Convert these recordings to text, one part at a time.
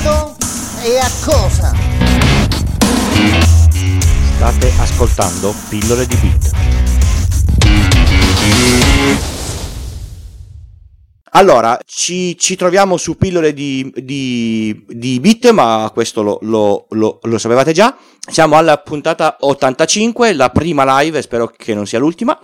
modo e a cosa? State ascoltando Pillole di Beat. Allora, ci, ci troviamo su pillole di, di, di bit, ma questo lo, lo, lo, lo, sapevate già. Siamo alla puntata 85, la prima live, spero che non sia l'ultima.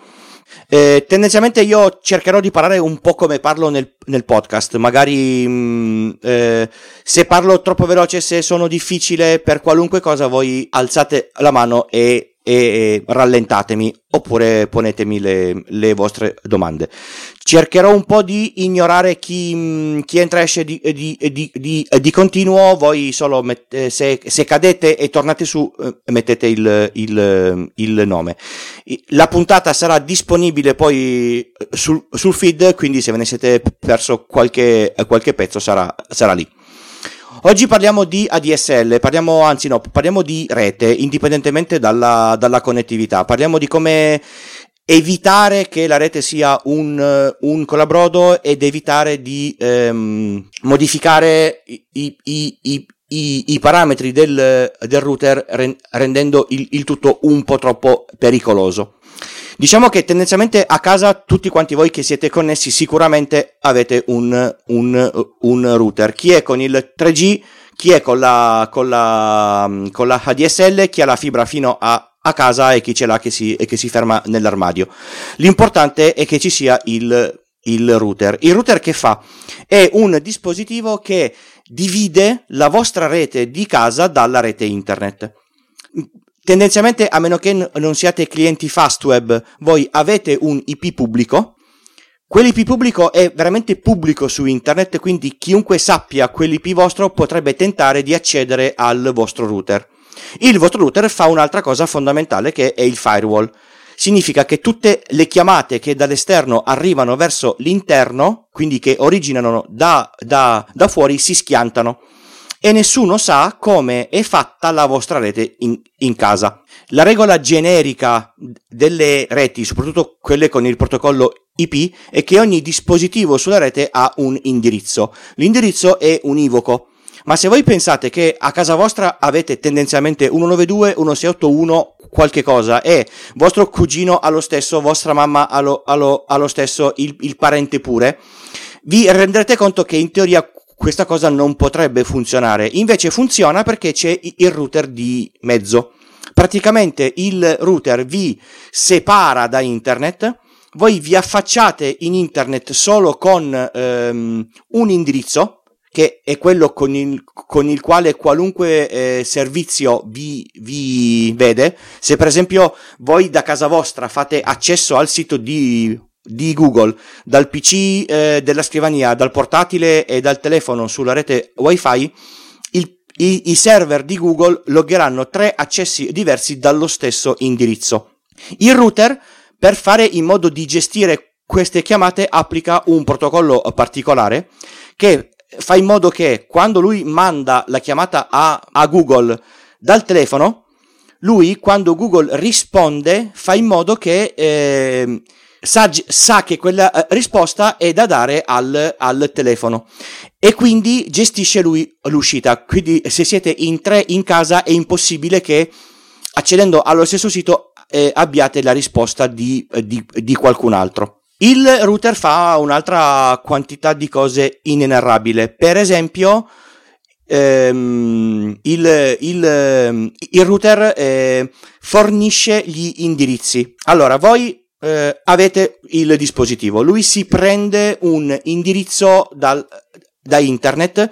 Eh, tendenzialmente io cercherò di parlare un po' come parlo nel, nel podcast, magari mh, mm, eh, se parlo troppo veloce, se sono difficile per qualunque cosa, voi alzate la mano e e rallentatemi oppure ponetemi le, le, vostre domande. Cercherò un po' di ignorare chi, chi entra e esce di, di, di, di, continuo, voi solo mette, se, se, cadete e tornate su eh, mettete il, il, il, nome. La puntata sarà disponibile poi sul, sul feed, quindi se ve ne siete perso qualche, qualche pezzo sarà, sarà lì. Oggi parliamo di ADSL, parliamo, anzi no, parliamo di rete, indipendentemente dalla, dalla connettività. Parliamo di come evitare che la rete sia un, un colabrodo ed evitare di ehm, modificare i, i, i, i, parametri del, del router rendendo il, il tutto un po' troppo pericoloso. Diciamo che tendenzialmente a casa tutti quanti voi che siete connessi sicuramente avete un, un, un router. Chi è con il 3G, chi è con la, con la, con la ADSL, chi ha la fibra fino a, a casa e chi ce l'ha che si, e che si ferma nell'armadio. L'importante è che ci sia il, il router. Il router che fa? È un dispositivo che divide la vostra rete di casa dalla rete internet tendenzialmente a meno che non siate clienti Fastweb, voi avete un IP pubblico. Quell'IP pubblico è veramente pubblico su internet, quindi chiunque sappia quell'IP vostro potrebbe tentare di accedere al vostro router. Il vostro router fa un'altra cosa fondamentale che è il firewall. Significa che tutte le chiamate che dall'esterno arrivano verso l'interno, quindi che originano da, da, da fuori, si schiantano e nessuno sa come è fatta la vostra rete in, in, casa. La regola generica delle reti, soprattutto quelle con il protocollo IP, è che ogni dispositivo sulla rete ha un indirizzo. L'indirizzo è univoco. Ma se voi pensate che a casa vostra avete tendenzialmente 192, 1681, qualche cosa e vostro cugino ha lo stesso, vostra mamma ha lo, ha lo, ha lo stesso, il, il parente pure, vi renderete conto che in teoria questa cosa non potrebbe funzionare. Invece funziona perché c'è il router di mezzo. Praticamente il router vi separa da internet, voi vi affacciate in internet solo con ehm, un indirizzo, che è quello con il, con il quale qualunque eh, servizio vi, vi vede. Se per esempio voi da casa vostra fate accesso al sito di di Google dal PC eh, della scrivania, dal portatile e dal telefono sulla rete WiFi, il, i, i server di Google loggeranno tre accessi diversi dallo stesso indirizzo. Il router, per fare in modo di gestire queste chiamate, applica un protocollo particolare che fa in modo che quando lui manda la chiamata a, a Google dal telefono, lui quando Google risponde fa in modo che eh, sa, sa che quella eh, risposta è da dare al, al, telefono e quindi gestisce lui l'uscita. Quindi se siete in tre in casa è impossibile che accedendo allo stesso sito eh, abbiate la risposta di, eh, di, di qualcun altro. Il router fa un'altra quantità di cose inenarrabile. Per esempio, ehm, il, il, il, router eh, fornisce gli indirizzi. Allora, voi eh, avete il dispositivo. Lui si prende un indirizzo dal, da internet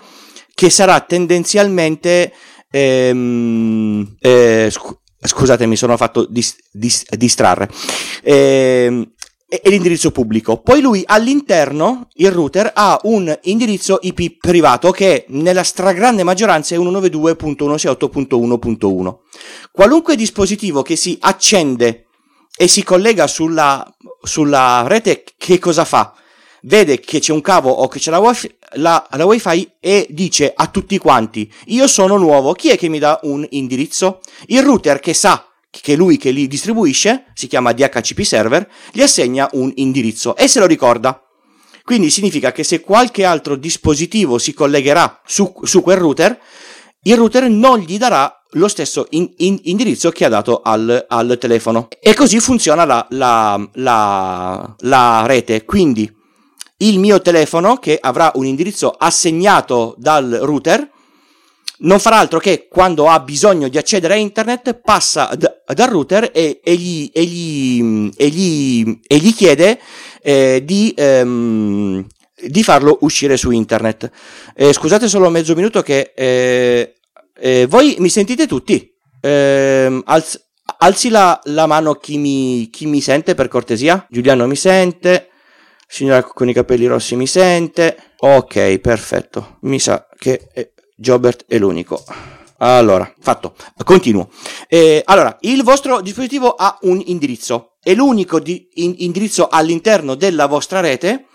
che sarà tendenzialmente ehm, eh, scu- scusate mi sono fatto dis- dis- distrarre è l'indirizzo pubblico. Poi lui all'interno, il router, ha un indirizzo IP privato che nella stragrande maggioranza è 192.168.1.1. Qualunque dispositivo che si accende e si collega sulla, sulla rete, che cosa fa? Vede che c'è un cavo o che c'è la wifi, la, la wifi e dice a tutti quanti, io sono nuovo, chi è che mi dà un indirizzo? Il router che sa che lui che li distribuisce, si chiama DHCP server, gli assegna un indirizzo e se lo ricorda. Quindi significa che se qualche altro dispositivo si collegherà su, su quel router, il router non gli darà lo stesso in, in, indirizzo che ha dato al, al, telefono. E così funziona la, la, la, la rete. Quindi il mio telefono, che avrà un indirizzo assegnato dal router, non farà altro che quando ha bisogno di accedere a internet passa d- dal router e, e, gli, e, gli, gli, e gli chiede eh, di, ehm, di, farlo uscire su internet. Eh, scusate solo mezzo minuto che eh, eh voi mi sentite tutti? Ehm, alz- alzi la, la, mano chi mi, chi mi sente per cortesia. Giuliano mi sente. Signora con i capelli rossi mi sente. Ok, perfetto. Mi sa che eh, Jobert è l'unico. Allora, fatto. Continuo. Eh, allora, il vostro dispositivo ha un indirizzo. È l'unico di, in, indirizzo all'interno della vostra rete.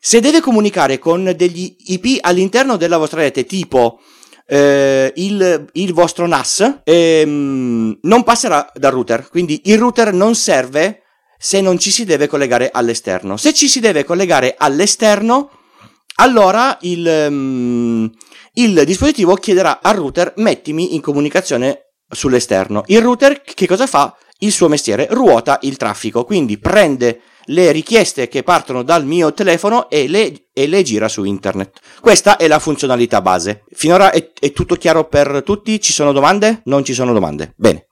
Se deve comunicare con degli IP all'interno della vostra rete, tipo eh, il, il, vostro NAS, ehm, non passerà dal router. Quindi il router non serve se non ci si deve collegare all'esterno. Se ci si deve collegare all'esterno, allora il... Um, il dispositivo chiederà al router mettimi in comunicazione sull'esterno. Il router che cosa fa? Il suo mestiere ruota il traffico, quindi prende le richieste che partono dal mio telefono e le, e le gira su internet. Questa è la funzionalità base. Finora è, è, tutto chiaro per tutti? Ci sono domande? Non ci sono domande. Bene.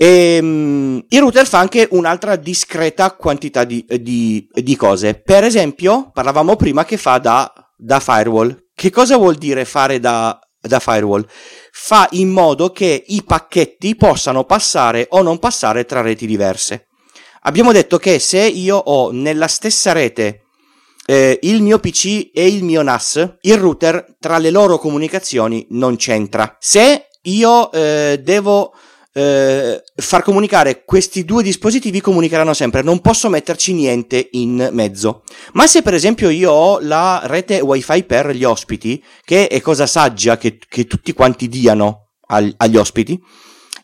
E, um, il router fa anche un'altra discreta quantità di, di, di, cose. Per esempio, parlavamo prima che fa da, da firewall. Che cosa vuol dire fare da, da firewall? Fa in modo che i pacchetti possano passare o non passare tra reti diverse. Abbiamo detto che se io ho nella stessa rete eh, il mio PC e il mio NAS, il router tra le loro comunicazioni non c'entra. Se io eh, devo eh, far comunicare questi due dispositivi comunicheranno sempre, non posso metterci niente in mezzo. Ma se per esempio io ho la rete wifi per gli ospiti, che è cosa saggia che, che tutti quanti diano agli, agli ospiti,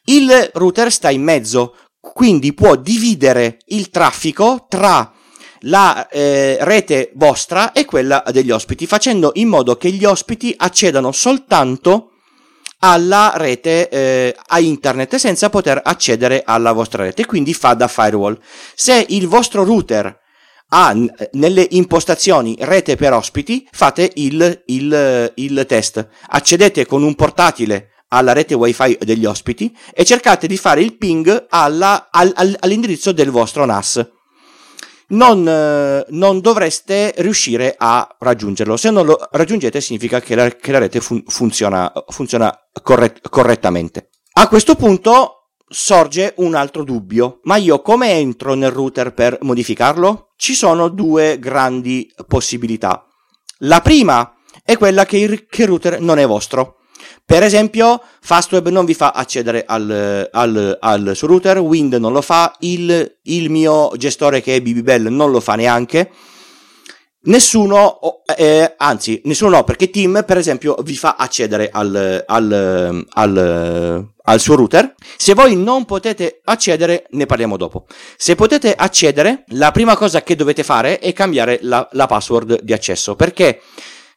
il router sta in mezzo, quindi può dividere il traffico tra la eh, rete vostra e quella degli ospiti, facendo in modo che gli ospiti accedano soltanto alla rete eh, a internet senza poter accedere alla vostra rete quindi fa da firewall. Se il vostro router ha nelle impostazioni rete per ospiti fate il, il, il test. Accedete con un portatile alla rete wifi degli ospiti e cercate di fare il ping alla, al, al, all'indirizzo del vostro NAS non, eh, non, dovreste riuscire a raggiungerlo. Se non lo raggiungete significa che la, che la rete fun- funziona, funziona corret- correttamente. A questo punto sorge un altro dubbio. Ma io come entro nel router per modificarlo? Ci sono due grandi possibilità. La prima è quella che il, che il router non è vostro. Per esempio, Fastweb non vi fa accedere al, al, al suo router, Wind non lo fa, il, il mio gestore che è BBBell non lo fa neanche. Nessuno, eh, anzi, nessuno no, perché Team, per esempio, vi fa accedere al, al, al, al, suo router. Se voi non potete accedere, ne parliamo dopo. Se potete accedere, la prima cosa che dovete fare è cambiare la, la password di accesso, perché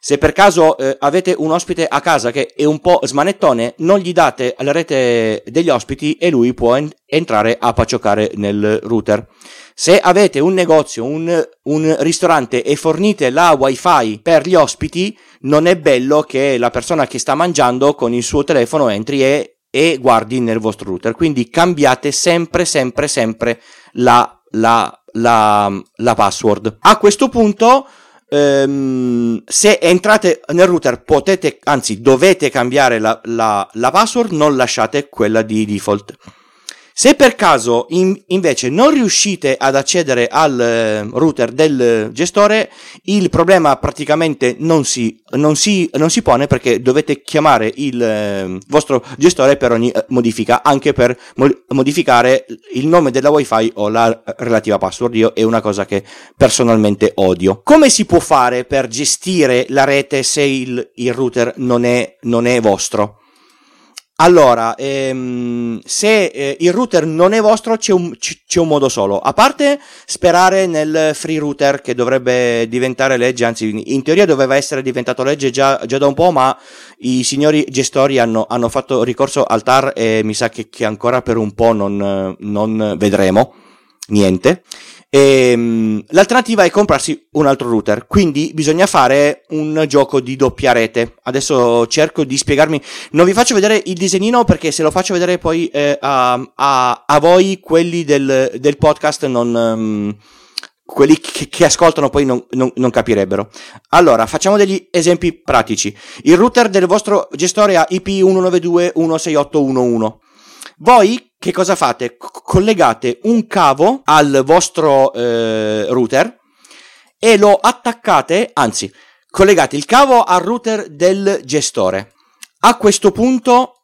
se per caso eh, avete un ospite a casa che è un po' smanettone, non gli date la rete degli ospiti e lui può en- entrare a paccioccare nel router. Se avete un negozio, un, un ristorante e fornite la wifi per gli ospiti, non è bello che la persona che sta mangiando con il suo telefono entri e, e guardi nel vostro router. Quindi cambiate sempre, sempre, sempre la, la, la, la password. A questo punto Um, se entrate nel router potete, anzi dovete cambiare la, la, la password, non lasciate quella di default. Se per caso in, invece non riuscite ad accedere al eh, router del gestore, il problema praticamente non si, non si, non si pone perché dovete chiamare il eh, vostro gestore per ogni eh, modifica, anche per mo- modificare il nome della wifi o la relativa password. Io è una cosa che personalmente odio. Come si può fare per gestire la rete se il, il router non è, non è vostro? Allora, ehm, se eh, il router non è vostro, c'è un, c'è un, modo solo. A parte sperare nel free router che dovrebbe diventare legge, anzi, in teoria doveva essere diventato legge già, già da un po', ma i signori gestori hanno, hanno, fatto ricorso al TAR e mi sa che, che ancora per un po' non, non vedremo niente. E, um, l'alternativa è comprarsi un altro router, quindi bisogna fare un gioco di doppia rete. Adesso cerco di spiegarmi. Non vi faccio vedere il disegnino perché se lo faccio vedere poi eh, a, a, a, voi, quelli del, del podcast, non. Um, quelli che, che, ascoltano poi non, non, non, capirebbero. Allora, facciamo degli esempi pratici. Il router del vostro gestore ha IP 192.168.11. Voi che cosa fate? C- collegate un cavo al vostro eh, router e lo attaccate, anzi, collegate il cavo al router del gestore. A questo punto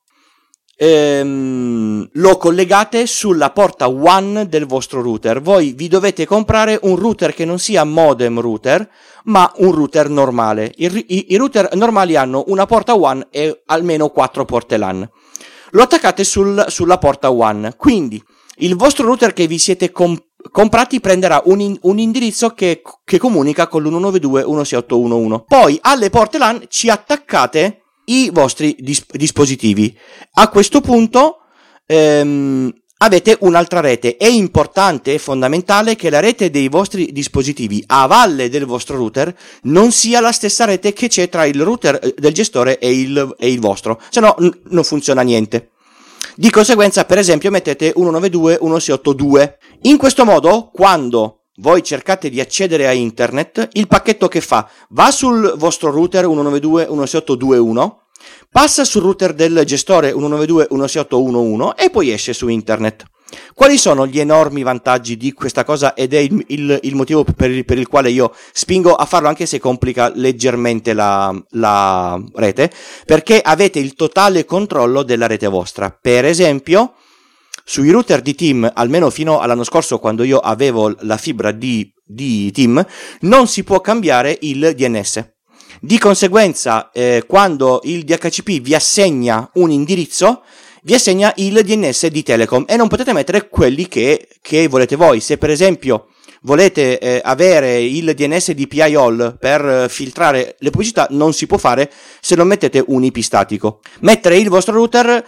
ehm, lo collegate sulla porta WAN del vostro router. Voi vi dovete comprare un router che non sia modem router, ma un router normale. I, i, i router normali hanno una porta WAN e almeno 4 porte LAN lo attaccate sul, sulla porta WAN. Quindi il vostro router che vi siete comp- comprati prenderà un, in- un indirizzo che, che, comunica con l'192.168.11. Poi alle porte LAN ci attaccate i vostri dis- dispositivi. A questo punto ehm, avete un'altra rete. È importante e fondamentale che la rete dei vostri dispositivi a valle del vostro router non sia la stessa rete che c'è tra il router eh, del gestore e il, e il vostro, se no n- non funziona niente. Di conseguenza, per esempio, mettete 192.168.2. In questo modo, quando voi cercate di accedere a internet, il pacchetto che fa va sul vostro router 192.168.2.1 passa sul router del gestore 192.168.1.1 e poi esce su internet. Quali sono gli enormi vantaggi di questa cosa ed è il, il, il motivo per il, per il, quale io spingo a farlo anche se complica leggermente la, la rete? Perché avete il totale controllo della rete vostra. Per esempio, sui router di Team, almeno fino all'anno scorso quando io avevo la fibra di, di Team, non si può cambiare il DNS. Di conseguenza, eh, quando il DHCP vi assegna un indirizzo, vi assegna il DNS di Telecom e non potete mettere quelli che, che volete voi. Se per esempio volete eh, avere il DNS di PIOL per eh, filtrare le pubblicità, non si può fare se non mettete un IP statico. Mettere il vostro router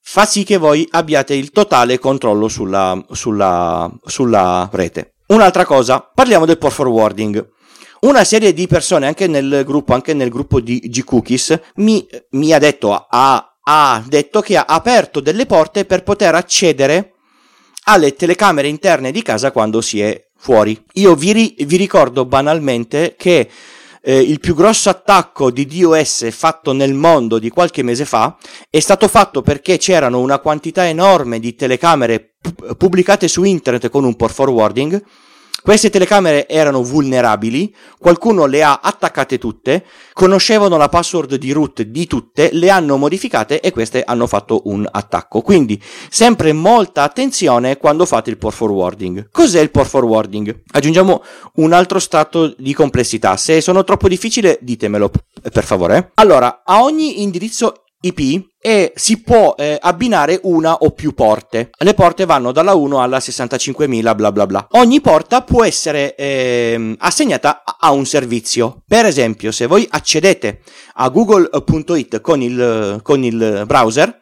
fa sì che voi abbiate il totale controllo sulla, sulla, sulla rete. Un'altra cosa, parliamo del port forwarding una serie di persone anche nel gruppo, anche nel gruppo di G-Cookies, mi, mi ha detto, ha, ha detto che ha aperto delle porte per poter accedere alle telecamere interne di casa quando si è fuori. Io vi, ri, vi ricordo banalmente che eh, il più grosso attacco di DOS fatto nel mondo di qualche mese fa è stato fatto perché c'erano una quantità enorme di telecamere pu- pubblicate su internet con un port forwarding queste telecamere erano vulnerabili, qualcuno le ha attaccate tutte, conoscevano la password di root di tutte, le hanno modificate e queste hanno fatto un attacco. Quindi sempre molta attenzione quando fate il port forwarding. Cos'è il port forwarding? Aggiungiamo un altro stato di complessità. Se sono troppo difficile ditemelo per favore. Allora, a ogni indirizzo IP e si può eh, abbinare una o più porte. Le porte vanno dalla 1 alla 65.000 bla bla bla. Ogni porta può essere eh, assegnata a un servizio. Per esempio, se voi accedete a google.it con il, con il browser,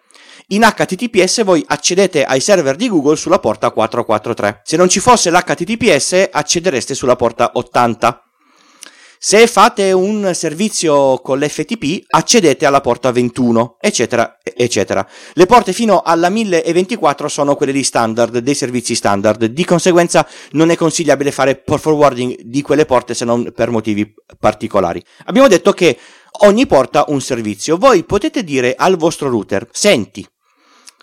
in HTTPS voi accedete ai server di Google sulla porta 443. Se non ci fosse l'HTTPS accedereste sulla porta 80. Se fate un servizio con l'FTP, accedete alla porta 21, eccetera, eccetera. Le porte fino alla 1024 sono quelle di standard, dei servizi standard. Di conseguenza non è consigliabile fare port forwarding di quelle porte se non per motivi particolari. Abbiamo detto che ogni porta un servizio. Voi potete dire al vostro router, senti,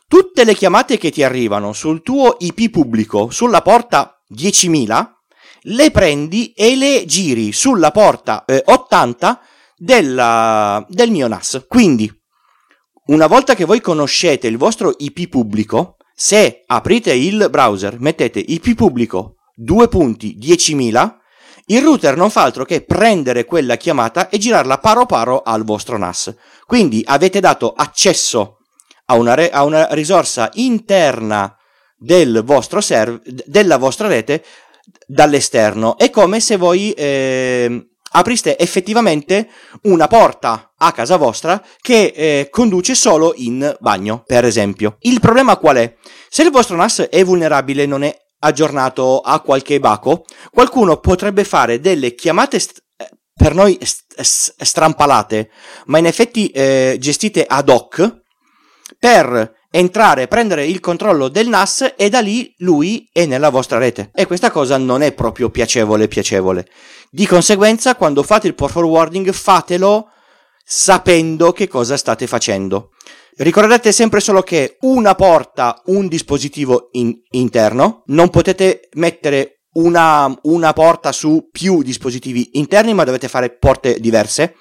tutte le chiamate che ti arrivano sul tuo IP pubblico sulla porta 10.000 le prendi e le giri sulla porta eh, 80 della, del mio NAS. Quindi, una volta che voi conoscete il vostro IP pubblico, se aprite il browser, mettete IP pubblico 2 punti 10.000, il router non fa altro che prendere quella chiamata e girarla paro paro al vostro NAS. Quindi avete dato accesso a una, re- a una risorsa interna del vostro server, della vostra rete dall'esterno. È come se voi eh, apriste effettivamente una porta a casa vostra che eh, conduce solo in bagno, per esempio. Il problema qual è? Se il vostro NAS è vulnerabile, non è aggiornato a qualche baco, qualcuno potrebbe fare delle chiamate st- eh, per noi st- strampalate, ma in effetti eh, gestite ad hoc per entrare, prendere il controllo del NAS e da lì lui è nella vostra rete. E questa cosa non è proprio piacevole piacevole. Di conseguenza, quando fate il port forwarding, fatelo sapendo che cosa state facendo. Ricordate sempre solo che una porta, un dispositivo in- interno, non potete mettere una, una porta su più dispositivi interni, ma dovete fare porte diverse.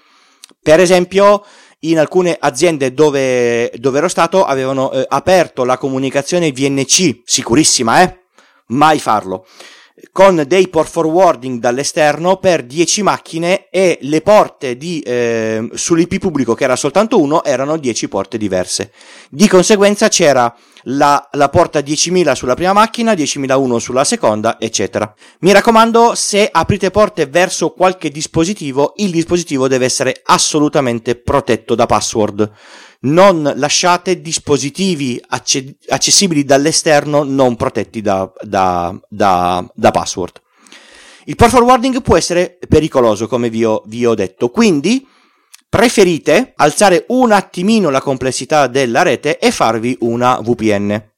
Per esempio, in alcune aziende dove, dove ero stato avevano eh, aperto la comunicazione VNC, sicurissima, eh? Mai farlo con dei port forwarding dall'esterno per 10 macchine e le porte di, eh, sull'IP pubblico, che era soltanto uno, erano 10 porte diverse. Di conseguenza c'era la, la porta 10.000 sulla prima macchina, 10.001 sulla seconda, eccetera. Mi raccomando, se aprite porte verso qualche dispositivo, il dispositivo deve essere assolutamente protetto da password non lasciate dispositivi acce- accessibili dall'esterno non protetti da, da, da, da, password. Il port forwarding può essere pericoloso, come vi ho, vi ho detto, quindi preferite alzare un attimino la complessità della rete e farvi una VPN.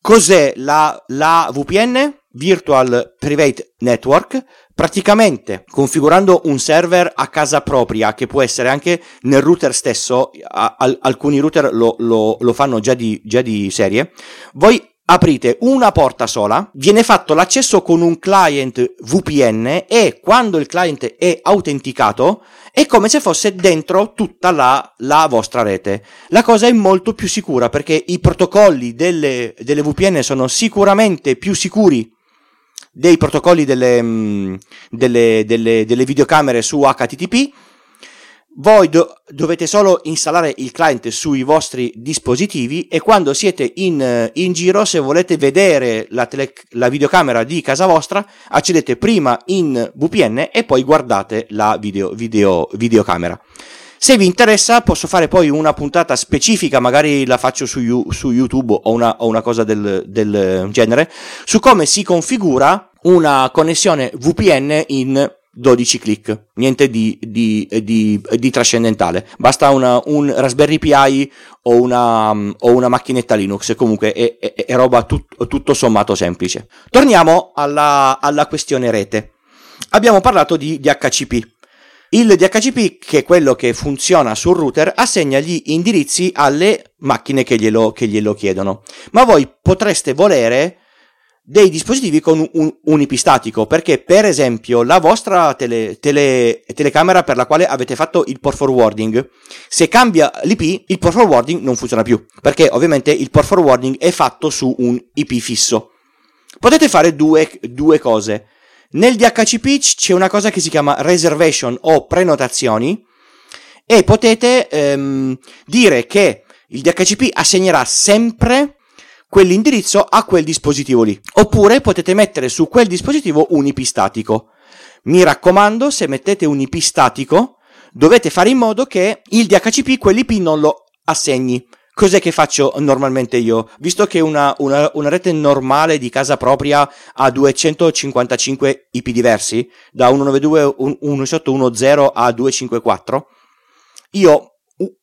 Cos'è la, la VPN? Virtual Private Network praticamente configurando un server a casa propria che può essere anche nel router stesso a, a, alcuni router lo, lo, lo fanno già di, già di serie voi aprite una porta sola, viene fatto l'accesso con un client VPN e quando il client è autenticato è come se fosse dentro tutta la, la vostra rete. La cosa è molto più sicura perché i protocolli delle, delle VPN sono sicuramente più sicuri dei protocolli delle, mm, delle, delle, delle videocamere su HTTP. Voi do- dovete solo installare il client sui vostri dispositivi e quando siete in, in giro, se volete vedere la, tele- la, videocamera di casa vostra, accedete prima in VPN e poi guardate la video, video, videocamera. Se vi interessa, posso fare poi una puntata specifica, magari la faccio su, su YouTube o una, o una cosa del, del genere, su come si configura una connessione VPN in 12 click, niente di, di, di, di trascendentale, basta una, un Raspberry Pi o una, o una macchinetta Linux, comunque è, è, è roba tut, tutto sommato semplice. Torniamo alla, alla questione rete. Abbiamo parlato di DHCP. Il DHCP, che è quello che funziona sul router, assegna gli indirizzi alle macchine che glielo, che glielo chiedono. Ma voi potreste volere dei dispositivi con un, un, IP statico, perché per esempio la vostra tele, tele, telecamera per la quale avete fatto il port forwarding, se cambia l'IP, il port forwarding non funziona più, perché ovviamente il port forwarding è fatto su un IP fisso. Potete fare due, due cose. Nel DHCP c'è una cosa che si chiama reservation o prenotazioni e potete ehm, dire che il DHCP assegnerà sempre quell'indirizzo a quel dispositivo lì. Oppure potete mettere su quel dispositivo un IP statico. Mi raccomando, se mettete un IP statico, dovete fare in modo che il DHCP quell'IP non lo assegni. Cos'è che faccio normalmente io? Visto che una, una, una, rete normale di casa propria ha 255 IP diversi, da 192, 1.18.1.0 a 254, io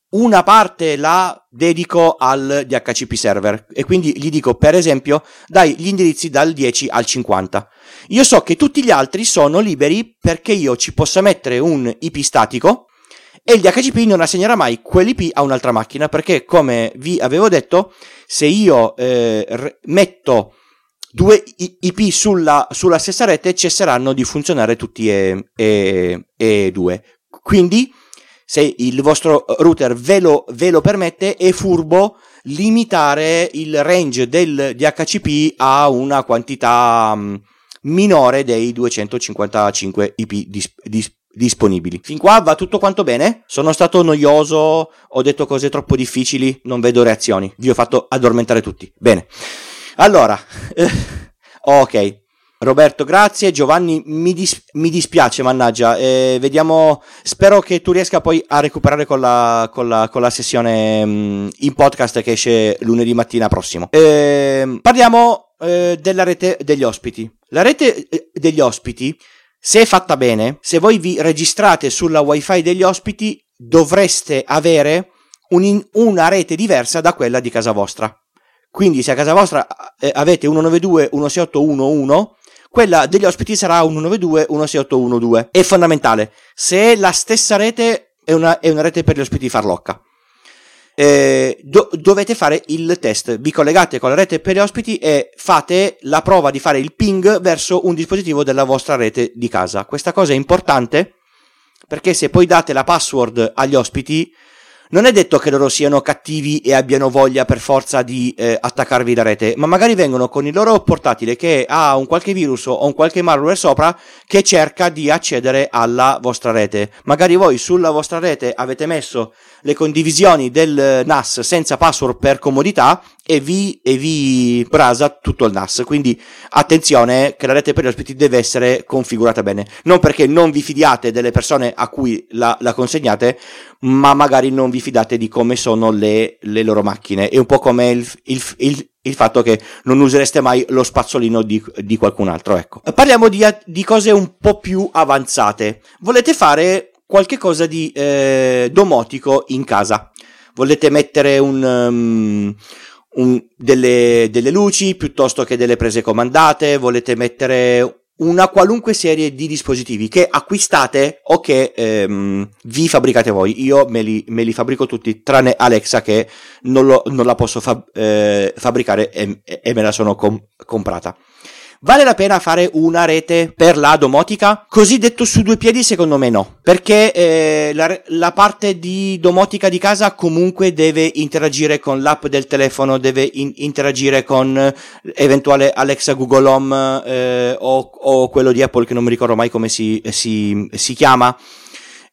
una parte la dedico al DHCP server e quindi gli dico per esempio dai gli indirizzi dal 10 al 50. Io so che tutti gli altri sono liberi perché io ci possa mettere un IP statico e il DHCP non assegnerà mai quell'IP a un'altra macchina perché come vi avevo detto se io eh, metto due IP sulla, sulla, stessa rete cesseranno di funzionare tutti e, e, e due. Quindi se il vostro router ve lo, ve lo permette, è furbo limitare il range del DHCP a una quantità um, minore dei 255 IP dis- dis- disponibili. Fin qua va tutto quanto bene? Sono stato noioso? Ho detto cose troppo difficili? Non vedo reazioni. Vi ho fatto addormentare tutti. Bene. Allora, eh, ok. Roberto, grazie. Giovanni, mi, dis- mi dispiace, mannaggia. Eh, vediamo. Spero che tu riesca poi a recuperare con la, con la, con la sessione mh, mm, in podcast che esce lunedì mattina prossimo. Eh, parliamo della rete degli ospiti. La rete eh, degli ospiti, se è fatta bene, se voi vi registrate sulla wifi degli ospiti, dovreste avere un, una rete diversa da quella di casa vostra. Quindi se a casa vostra eh, avete 192.168.1.1 quella degli ospiti sarà 192 16812. È fondamentale. Se la stessa rete è una, è una rete per gli ospiti farlocca. Eh, do, dovete fare il test. Vi collegate con la rete per gli ospiti e fate la prova di fare il ping verso un dispositivo della vostra rete di casa. Questa cosa è importante perché se poi date la password agli ospiti non è detto che loro siano cattivi e abbiano voglia per forza di eh, attaccarvi la rete, ma magari vengono con il loro portatile che ha un qualche virus o un qualche malware sopra che cerca di accedere alla vostra rete. Magari voi sulla vostra rete avete messo le condivisioni del NAS senza password per comodità e vi, e vi brasa tutto il NAS. Quindi attenzione che la rete per gli ospiti deve essere configurata bene. Non perché non vi fidiate delle persone a cui la, la consegnate, ma magari non vi fidate di come sono le, le loro macchine. È un po' come il, il, il, il, fatto che non usereste mai lo spazzolino di, di qualcun altro. Ecco. Parliamo di, di cose un po' più avanzate. Volete fare qualche cosa di eh, domotico in casa. Volete mettere un, um, un, delle, delle, luci piuttosto che delle prese comandate, volete mettere una qualunque serie di dispositivi che acquistate o che ehm, vi fabbricate voi. Io me li, me li, fabbrico tutti, tranne Alexa che non, lo, non la posso fab, eh, fabbricare e, e, me la sono com- comprata. Vale la pena fare una rete per la domotica? Così detto su due piedi secondo me no, perché eh, la, la, parte di domotica di casa comunque deve interagire con l'app del telefono, deve in, interagire con eh, eventuale Alexa Google Home eh, o, o, quello di Apple che non mi ricordo mai come si, si, si chiama.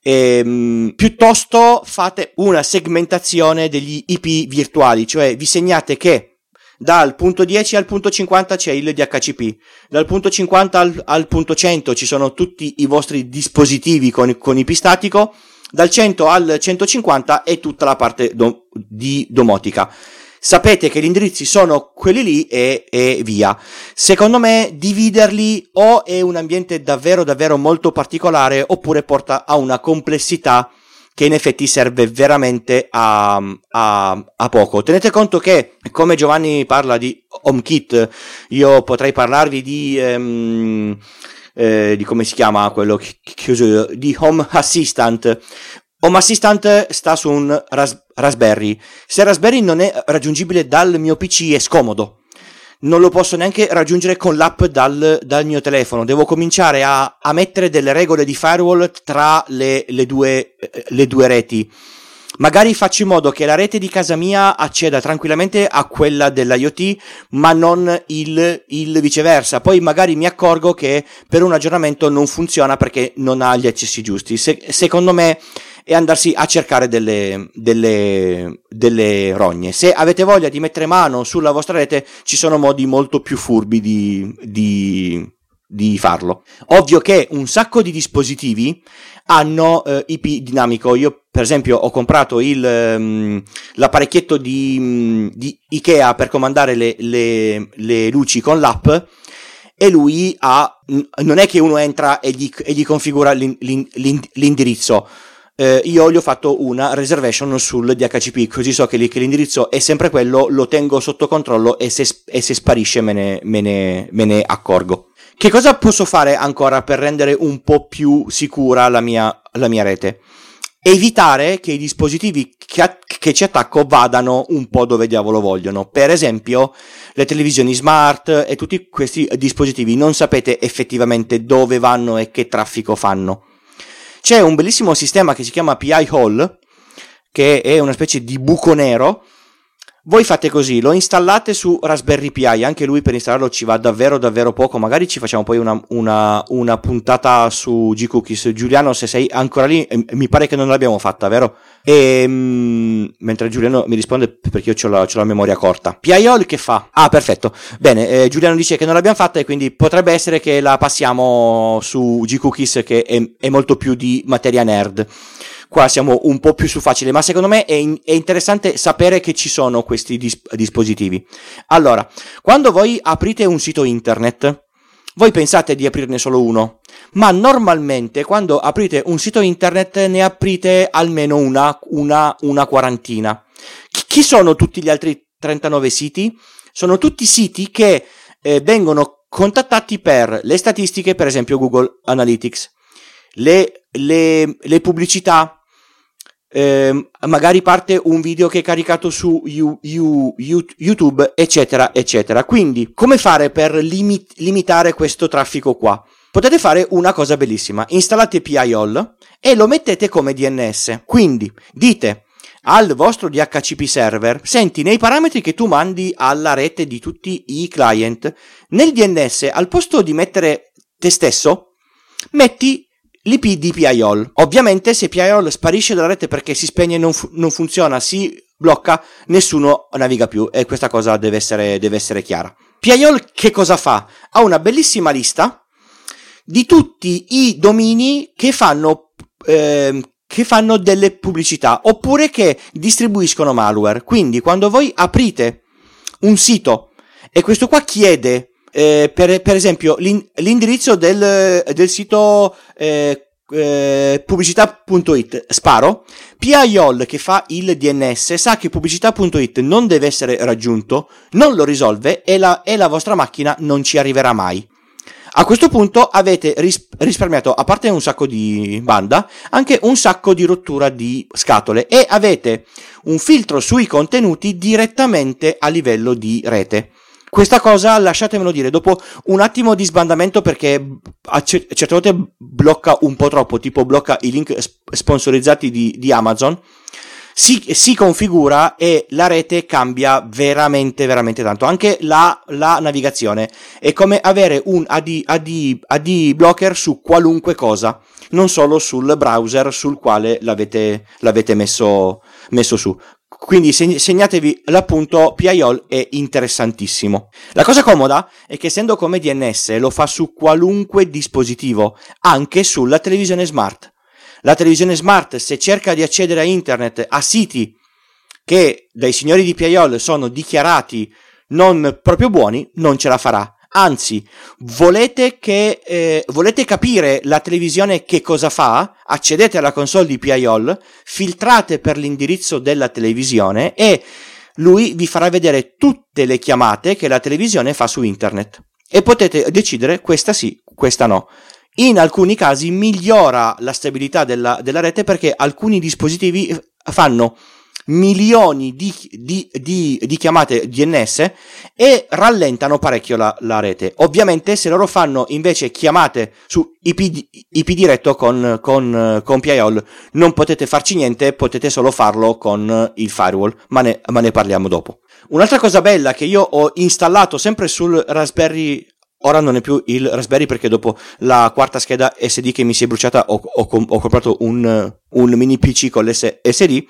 Ehm, piuttosto fate una segmentazione degli IP virtuali, cioè vi segnate che dal punto 10 al punto 50 c'è il DHCP, dal punto 50 al, al punto 100 ci sono tutti i vostri dispositivi con, con IP statico, dal 100 al 150 è tutta la parte do, di domotica. Sapete che gli indirizzi sono quelli lì e, e via. Secondo me dividerli o è un ambiente davvero davvero molto particolare oppure porta a una complessità che in effetti serve veramente a, a, a, poco. Tenete conto che, come Giovanni parla di HomeKit, io potrei parlarvi di, um, eh, di come si chiama quello che uso io, di Home Assistant. Home Assistant sta su un ras- Raspberry. Se Raspberry non è raggiungibile dal mio PC è scomodo non lo posso neanche raggiungere con l'app dal, dal mio telefono. Devo cominciare a, a, mettere delle regole di firewall tra le, le, due, le due reti. Magari faccio in modo che la rete di casa mia acceda tranquillamente a quella dell'IoT, ma non il, il, viceversa. Poi magari mi accorgo che per un aggiornamento non funziona perché non ha gli accessi giusti. Se, secondo me e andarsi a cercare delle, delle, delle rogne. Se avete voglia di mettere mano sulla vostra rete, ci sono modi molto più furbi di, di, di farlo. Ovvio che un sacco di dispositivi hanno eh, IP dinamico. Io, per esempio, ho comprato il, um, l'apparecchietto di, um, di, Ikea per comandare le, le, le luci con l'app. E lui ha, non è che uno entra e gli, e gli configura l'in, l'in, l'indirizzo, eh, io gli ho fatto una reservation sul DHCP, così so che, che l'indirizzo è sempre quello, lo tengo sotto controllo e se, e se sparisce me ne, me, ne, me ne accorgo. Che cosa posso fare ancora per rendere un po' più sicura la mia, la mia rete? Evitare che i dispositivi che, che, ci attacco vadano un po' dove diavolo vogliono. Per esempio, le televisioni smart e tutti questi dispositivi non sapete effettivamente dove vanno e che traffico fanno. C'è un bellissimo sistema che si chiama PI Hall, che è una specie di buco nero, voi fate così, lo installate su Raspberry Pi, anche lui per installarlo ci va davvero davvero poco, magari ci facciamo poi una, una, una puntata su G-Cookies. Giuliano, se sei ancora lì, eh, mi pare che non l'abbiamo fatta, vero? E, mm, mentre Giuliano mi risponde perché io ho la, la, memoria corta. PIOL che fa? Ah, perfetto. Bene, eh, Giuliano dice che non l'abbiamo fatta e quindi potrebbe essere che la passiamo su G-Cookies che è, è molto più di materia nerd qua siamo un po' più su facile, ma secondo me è, in, è interessante sapere che ci sono questi dis- dispositivi. Allora, quando voi aprite un sito internet, voi pensate di aprirne solo uno, ma normalmente quando aprite un sito internet ne aprite almeno una, una, una quarantina. Chi sono tutti gli altri 39 siti? Sono tutti siti che eh, vengono contattati per le statistiche, per esempio Google Analytics, le, le, le pubblicità, eh, magari parte un video che è caricato su you, you, you, YouTube, eccetera, eccetera. Quindi, come fare per limit, limitare questo traffico qua? Potete fare una cosa bellissima, installate PIOL e lo mettete come DNS. Quindi dite al vostro DHCP server, senti nei parametri che tu mandi alla rete di tutti i client, nel DNS al posto di mettere te stesso, metti l'IP di PIOL. Ovviamente se PIOL sparisce dalla rete perché si spegne e non, fu- non funziona, si blocca, nessuno naviga più e questa cosa deve essere, deve essere chiara. PIOL che cosa fa? Ha una bellissima lista di tutti i domini che fanno, eh, che fanno delle pubblicità oppure che distribuiscono malware. Quindi quando voi aprite un sito e questo qua chiede eh, per, per, esempio l'in- l'indirizzo del, del sito eh, eh, pubblicità.it sparo PIOL che fa il DNS sa che pubblicità.it non deve essere raggiunto non lo risolve e la, e la vostra macchina non ci arriverà mai a questo punto avete ris- risparmiato, a parte un sacco di banda, anche un sacco di rottura di scatole e avete un filtro sui contenuti direttamente a livello di rete. Questa cosa, lasciatemelo dire, dopo un attimo di sbandamento perché a certe volte blocca un po' troppo, tipo blocca i link sponsorizzati di, di Amazon, si, si, configura e la rete cambia veramente, veramente tanto. Anche la, la navigazione è come avere un AD, AD, AD blocker su qualunque cosa, non solo sul browser sul quale l'avete, l'avete messo, messo su. Quindi segnatevi l'appunto PIOL è interessantissimo. La cosa comoda è che essendo come DNS lo fa su qualunque dispositivo, anche sulla televisione smart. La televisione smart se cerca di accedere a internet a siti che dai signori di PIOL sono dichiarati non proprio buoni, non ce la farà. Anzi, volete, che, eh, volete capire la televisione che cosa fa? Accedete alla console di PIOL, filtrate per l'indirizzo della televisione e lui vi farà vedere tutte le chiamate che la televisione fa su internet. E potete decidere questa sì, questa no. In alcuni casi migliora la stabilità della, della rete perché alcuni dispositivi fanno milioni di, di, di, di, chiamate DNS e rallentano parecchio la, la, rete. Ovviamente se loro fanno invece chiamate su IP, IP diretto con, con, con PIOL non potete farci niente, potete solo farlo con il firewall, ma ne, ma ne parliamo dopo. Un'altra cosa bella che io ho installato sempre sul Raspberry ora non è più il Raspberry perché dopo la quarta scheda SD che mi si è bruciata ho, ho, ho comprato un, un, mini PC con l'SD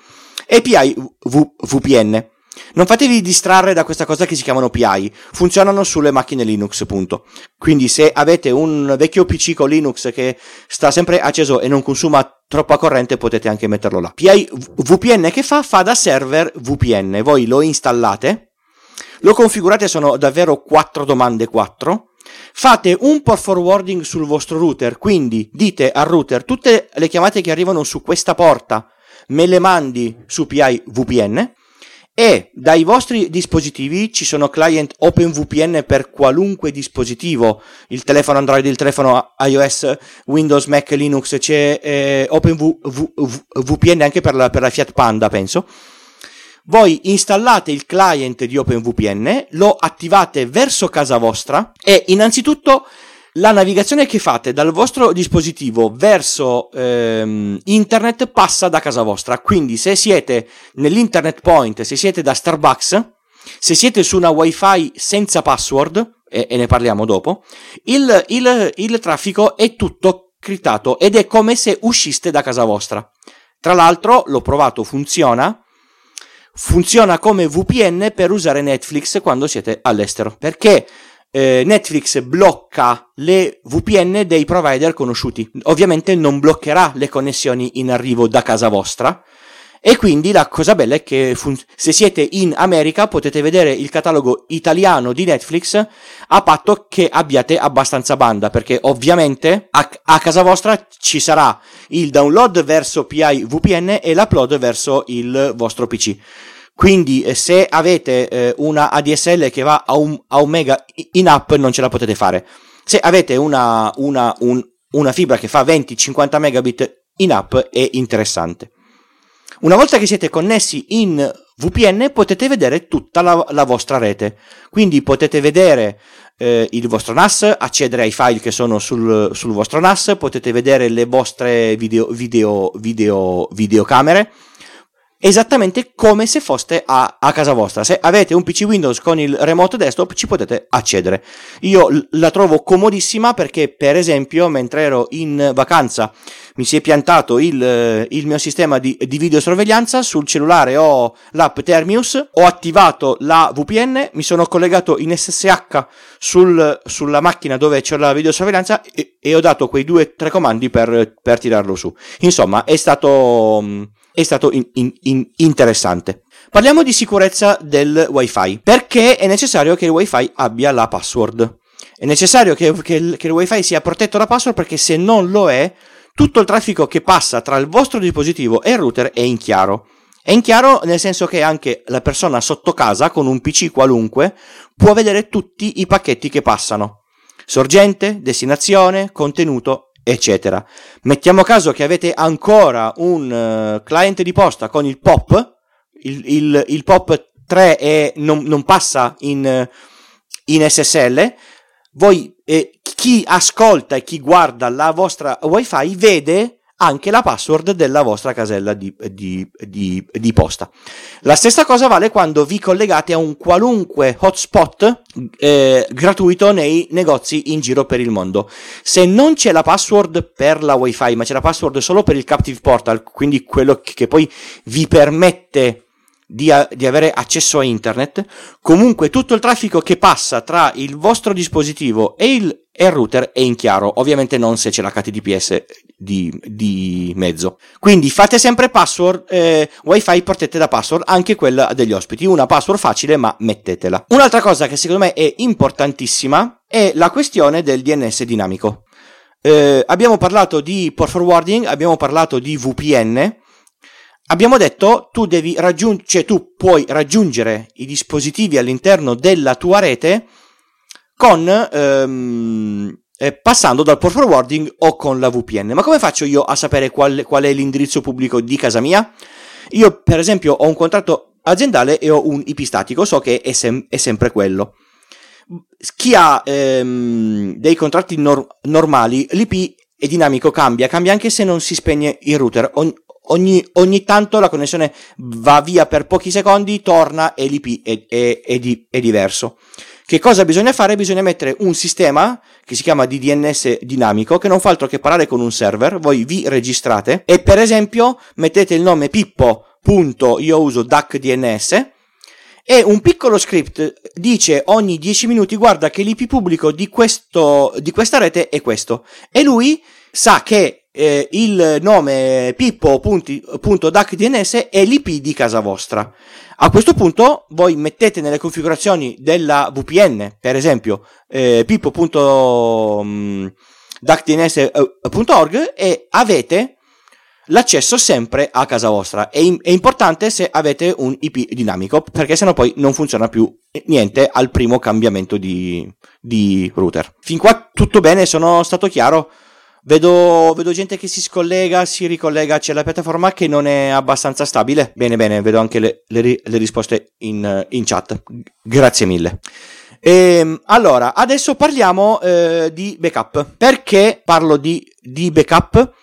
API v- VPN. Non fatevi distrarre da questa cosa che si chiamano PI, funzionano sulle macchine Linux, punto. Quindi se avete un vecchio PC con Linux che sta sempre acceso e non consuma troppa corrente potete anche metterlo là. PI VPN che fa? Fa da server VPN, voi lo installate, lo configurate, sono davvero 4 domande 4, fate un port forwarding sul vostro router, quindi dite al router tutte le chiamate che arrivano su questa porta me le mandi su PI VPN e dai vostri dispositivi ci sono client OpenVPN per qualunque dispositivo, il telefono Android, il telefono iOS, Windows, Mac, Linux, c'è eh, OpenVPN anche per la, per la Fiat Panda, penso. Voi installate il client di OpenVPN, lo attivate verso casa vostra e innanzitutto la navigazione che fate dal vostro dispositivo verso ehm, internet passa da casa vostra. Quindi se siete nell'internet point, se siete da Starbucks, se siete su una wifi senza password, e, e ne parliamo dopo, il, il, il traffico è tutto criptato ed è come se usciste da casa vostra. Tra l'altro l'ho provato, funziona. Funziona come VPN per usare Netflix quando siete all'estero. Perché eh, Netflix blocca le VPN dei provider conosciuti. Ovviamente non bloccherà le connessioni in arrivo da casa vostra. E quindi la cosa bella è che fun- se siete in America potete vedere il catalogo italiano di Netflix a patto che abbiate abbastanza banda, perché ovviamente a, a casa vostra ci sarà il download verso PI VPN e l'upload verso il vostro PC. Quindi eh, se avete eh, una ADSL che va a un, a un, mega in app non ce la potete fare. Se avete una, una, un, una fibra che fa 20-50 megabit in app è interessante. Una volta che siete connessi in VPN potete vedere tutta la, la vostra rete. Quindi potete vedere eh, il vostro NAS, accedere ai file che sono sul, sul vostro NAS, potete vedere le vostre video, video, video, videocamere esattamente come se foste a, a, casa vostra. Se avete un PC Windows con il remote desktop ci potete accedere. Io la trovo comodissima perché per esempio mentre ero in vacanza mi si è piantato il, il mio sistema di, di, videosorveglianza, sul cellulare ho l'app Termius, ho attivato la VPN, mi sono collegato in SSH sul, sulla macchina dove c'è la videosorveglianza e, e ho dato quei due o tre comandi per, per tirarlo su. Insomma, è stato è stato in, in, in interessante. Parliamo di sicurezza del wifi. Perché è necessario che il wifi abbia la password? È necessario che, che, che il wifi sia protetto da password perché se non lo è, tutto il traffico che passa tra il vostro dispositivo e il router è in chiaro. È in chiaro nel senso che anche la persona sotto casa con un PC qualunque può vedere tutti i pacchetti che passano. Sorgente, destinazione, contenuto eccetera. Mettiamo caso che avete ancora un uh, client di posta con il POP, il, il, il POP 3 è, non, non, passa in, in SSL, voi, eh, chi ascolta e chi guarda la vostra WiFi vede anche la password della vostra casella di, di, di, di, posta. La stessa cosa vale quando vi collegate a un qualunque hotspot eh, gratuito nei negozi in giro per il mondo. Se non c'è la password per la wifi, ma c'è la password solo per il Captive Portal, quindi quello che poi vi permette di, a, di, avere accesso a internet, comunque tutto il traffico che passa tra il vostro dispositivo e il, e il router è in chiaro, ovviamente non se c'è l'HTTPS di, di mezzo. Quindi fate sempre password eh, wifi protette da password, anche quella degli ospiti, una password facile ma mettetela. Un'altra cosa che secondo me è importantissima è la questione del DNS dinamico. Eh, abbiamo parlato di port forwarding, abbiamo parlato di VPN, Abbiamo detto tu devi raggiungere, cioè tu puoi raggiungere i dispositivi all'interno della tua rete con ehm, eh, passando dal port forwarding o con la VPN. Ma come faccio io a sapere qual, qual è l'indirizzo pubblico di casa mia? Io, per esempio, ho un contratto aziendale e ho un IP statico, so che è, sem- è sempre quello. Chi ha ehm, dei contratti nor- normali, l'IP è dinamico, cambia, cambia anche se non si spegne il router. Ogni, ogni, ogni, tanto la connessione va via per pochi secondi, torna e l'IP è, è, è, di, è, diverso. Che cosa bisogna fare? Bisogna mettere un sistema che si chiama DDNS dinamico che non fa altro che parlare con un server, voi vi registrate e per esempio mettete il nome Pippo. io uso DAC DNS e un piccolo script dice ogni 10 minuti guarda che l'IP pubblico di, questo, di questa rete è questo e lui sa che eh, il nome pippo.dacdns è l'IP di casa vostra. A questo punto voi mettete nelle configurazioni della VPN, per esempio, eh, pippo.dacdns.org e avete l'accesso sempre a casa vostra. È, è, importante se avete un IP dinamico, perché sennò poi non funziona più niente al primo cambiamento di, di router. Fin qua tutto bene, sono stato chiaro. Vedo, vedo, gente che si scollega, si ricollega, c'è la piattaforma che non è abbastanza stabile. Bene, bene, vedo anche le, le, le risposte in, in, chat. Grazie mille. Ehm, allora, adesso parliamo eh, di backup. Perché parlo di, di backup?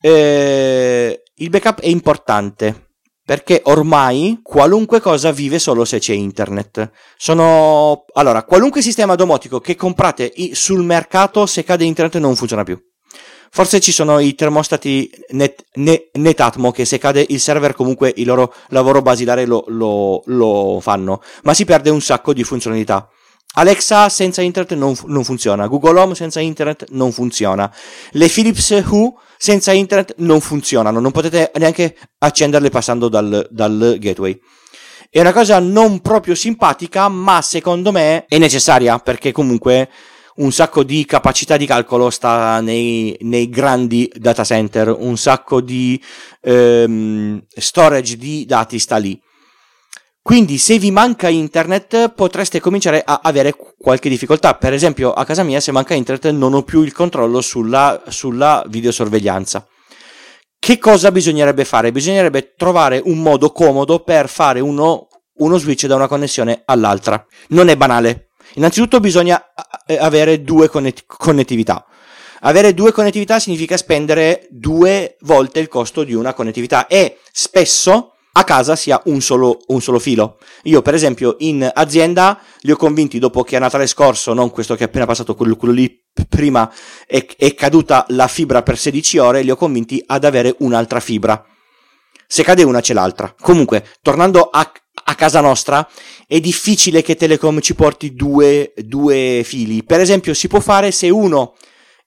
Eh, il backup è importante perché ormai qualunque cosa vive solo se c'è internet. Sono allora, qualunque sistema domotico che comprate sul mercato se cade internet non funziona più. Forse ci sono i termostati net, net, Netatmo che se cade il server comunque il loro lavoro basilare lo, lo, lo fanno, ma si perde un sacco di funzionalità. Alexa senza internet non, non, funziona, Google Home senza internet non funziona, le Philips Hue senza internet non funzionano, non potete neanche accenderle passando dal, dal gateway. È una cosa non proprio simpatica, ma secondo me è necessaria perché comunque un sacco di capacità di calcolo sta nei, nei grandi data center, un sacco di ehm, storage di dati sta lì. Quindi se vi manca internet potreste cominciare a avere qualche difficoltà. Per esempio a casa mia se manca internet non ho più il controllo sulla, sulla videosorveglianza. Che cosa bisognerebbe fare? Bisognerebbe trovare un modo comodo per fare uno, uno switch da una connessione all'altra. Non è banale. Innanzitutto bisogna avere due connet- connettività. Avere due connettività significa spendere due volte il costo di una connettività e spesso a casa sia un solo, un solo filo. Io, per esempio, in azienda li ho convinti dopo che a Natale scorso, non questo che è appena passato, quello, quello lì prima, è, è caduta la fibra per 16 ore, li ho convinti ad avere un'altra fibra. Se cade una c'è l'altra. Comunque, tornando a, a casa nostra, è difficile che Telecom ci porti due, due fili. Per esempio, si può fare se uno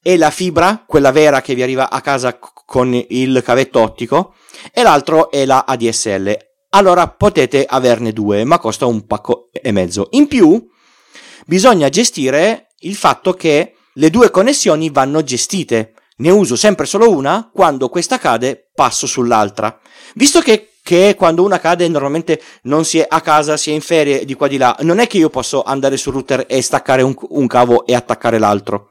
è la fibra, quella vera che vi arriva a casa con il cavetto ottico, e l'altro è la ADSL. Allora potete averne due, ma costa un pacco e mezzo. In più, bisogna gestire il fatto che le due connessioni vanno gestite. Ne uso sempre solo una, quando questa cade passo sull'altra. Visto che, che quando una cade normalmente non si è a casa, si è in ferie di qua di là, non è che io posso andare sul router e staccare un, un cavo e attaccare l'altro.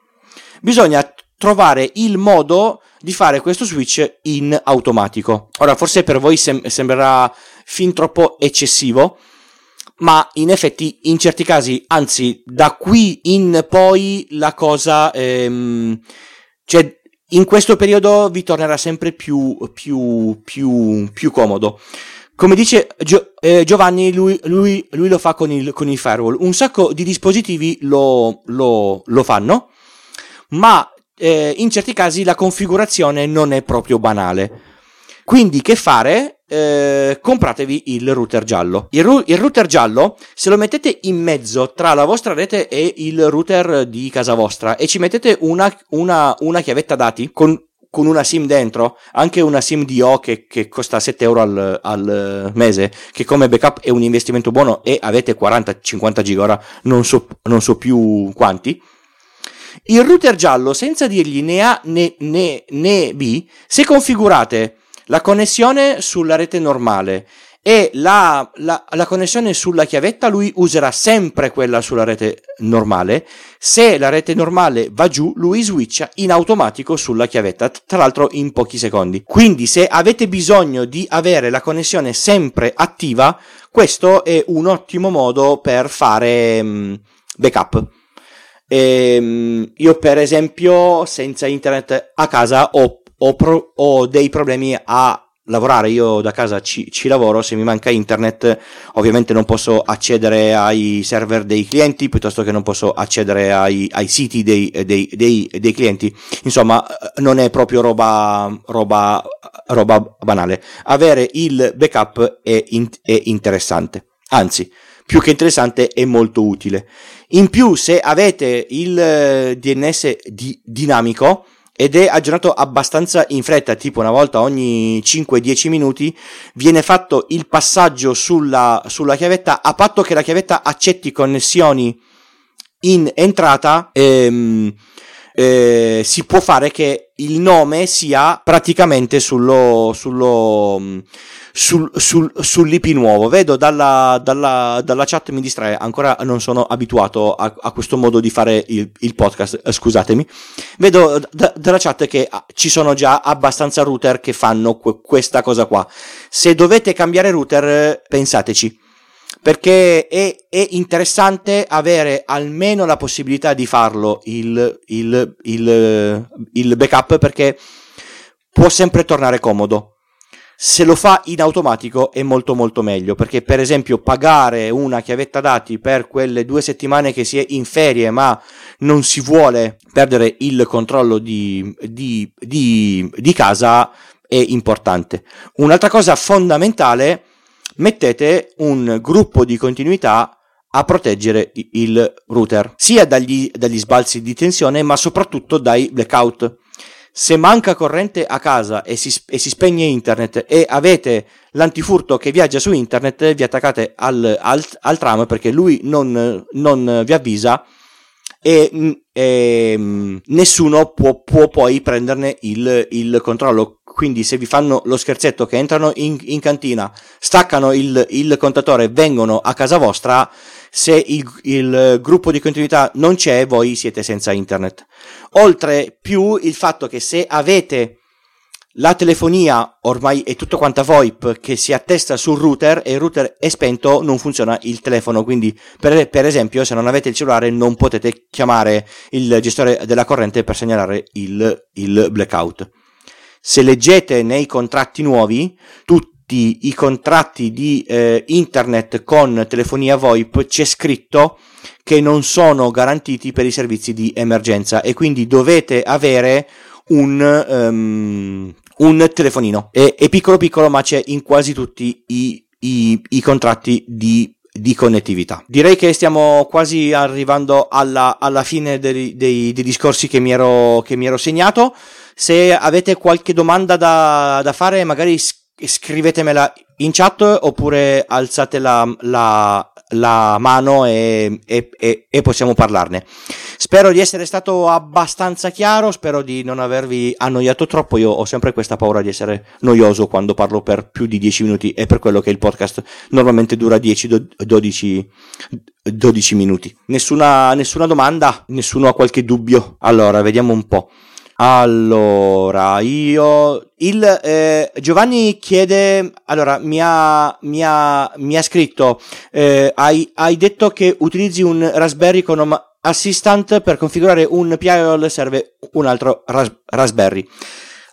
Bisogna trovare il modo di fare questo switch in automatico. Ora, forse per voi sem- sembrerà fin troppo eccessivo, ma in effetti in certi casi, anzi, da qui in poi la cosa, ehm, cioè in questo periodo vi tornerà sempre più, più, più, più comodo. Come dice Gio- eh, Giovanni, lui, lui, lui, lo fa con il, con il firewall. Un sacco di dispositivi lo, lo, lo fanno, ma eh, in certi casi la configurazione non è proprio banale. Quindi che fare? Eh, compratevi il router giallo. Il, ru- il, router giallo, se lo mettete in mezzo tra la vostra rete e il router di casa vostra e ci mettete una, una, una chiavetta dati con, con, una SIM dentro, anche una SIM DO che, che costa 7 euro al, al, mese, che come backup è un investimento buono e avete 40-50 giga, ora non so, non so più quanti il router giallo, senza dirgli né A né, né, né B, se configurate la connessione sulla rete normale e la, la, la, connessione sulla chiavetta lui userà sempre quella sulla rete normale. Se la rete normale va giù, lui switcha in automatico sulla chiavetta, tra l'altro in pochi secondi. Quindi se avete bisogno di avere la connessione sempre attiva, questo è un ottimo modo per fare um, backup. Ehm, io per esempio senza internet a casa ho, ho, pro, ho dei problemi a lavorare, io da casa ci, ci, lavoro, se mi manca internet ovviamente non posso accedere ai server dei clienti piuttosto che non posso accedere ai, ai siti dei, dei, dei, dei, clienti, insomma non è proprio roba, roba, roba banale. Avere il backup è, in, è interessante, anzi più che interessante è molto utile. In più, se avete il eh, DNS di- dinamico ed è aggiornato abbastanza in fretta, tipo una volta ogni 5-10 minuti, viene fatto il passaggio sulla, sulla chiavetta a patto che la chiavetta accetti connessioni in entrata. Ehm, eh, si può fare che il nome sia praticamente sullo, sullo, sul, sul, sull'IP nuovo. Vedo dalla, dalla, dalla, chat mi distrae, ancora non sono abituato a, a questo modo di fare il, il podcast, eh, scusatemi. Vedo da, dalla chat che ah, ci sono già abbastanza router che fanno que- questa cosa qua. Se dovete cambiare router, pensateci perché è, è, interessante avere almeno la possibilità di farlo il, il, il, il backup perché può sempre tornare comodo. Se lo fa in automatico è molto molto meglio perché per esempio pagare una chiavetta dati per quelle due settimane che si è in ferie ma non si vuole perdere il controllo di, di, di, di casa è importante. Un'altra cosa fondamentale mettete un gruppo di continuità a proteggere il router sia dagli, dagli sbalzi di tensione ma soprattutto dai blackout. Se manca corrente a casa e si, e si, spegne internet e avete l'antifurto che viaggia su internet, vi attaccate al, al, al tram perché lui non, non vi avvisa e, e nessuno può, può, poi prenderne il, il, controllo. Quindi se vi fanno lo scherzetto che entrano in, in cantina, staccano il, il contatore vengono a casa vostra, se il, il gruppo di continuità non c'è, voi siete senza internet. Oltre più il fatto che se avete la telefonia ormai è tutto quanta VoIP che si attesta sul router e il router è spento, non funziona il telefono. Quindi, per, per, esempio, se non avete il cellulare, non potete chiamare il gestore della corrente per segnalare il, il blackout. Se leggete nei contratti nuovi, tutti i contratti di eh, internet con telefonia VoIP c'è scritto che non sono garantiti per i servizi di emergenza e quindi dovete avere un, um, un telefonino. È, è, piccolo piccolo ma c'è in quasi tutti i, i, i contratti di di connettività. Direi che stiamo quasi arrivando alla, alla fine dei, dei, dei discorsi che mi, ero, che mi, ero, segnato. Se avete qualche domanda da, da fare, magari scrivetemela in chat oppure alzate la, la, la mano e, e, e, e, possiamo parlarne. Spero di essere stato abbastanza chiaro, spero di non avervi annoiato troppo. Io ho sempre questa paura di essere noioso quando parlo per più di 10 minuti e per quello che il podcast normalmente dura 10-12 12 minuti. Nessuna, nessuna domanda? Nessuno ha qualche dubbio? Allora, vediamo un po'. Allora, io il eh, Giovanni chiede, allora mi ha, mi ha, mi ha scritto, eh, hai, hai, detto che utilizzi un Raspberry con Home Assistant per configurare un PIOL serve un altro ras- Raspberry.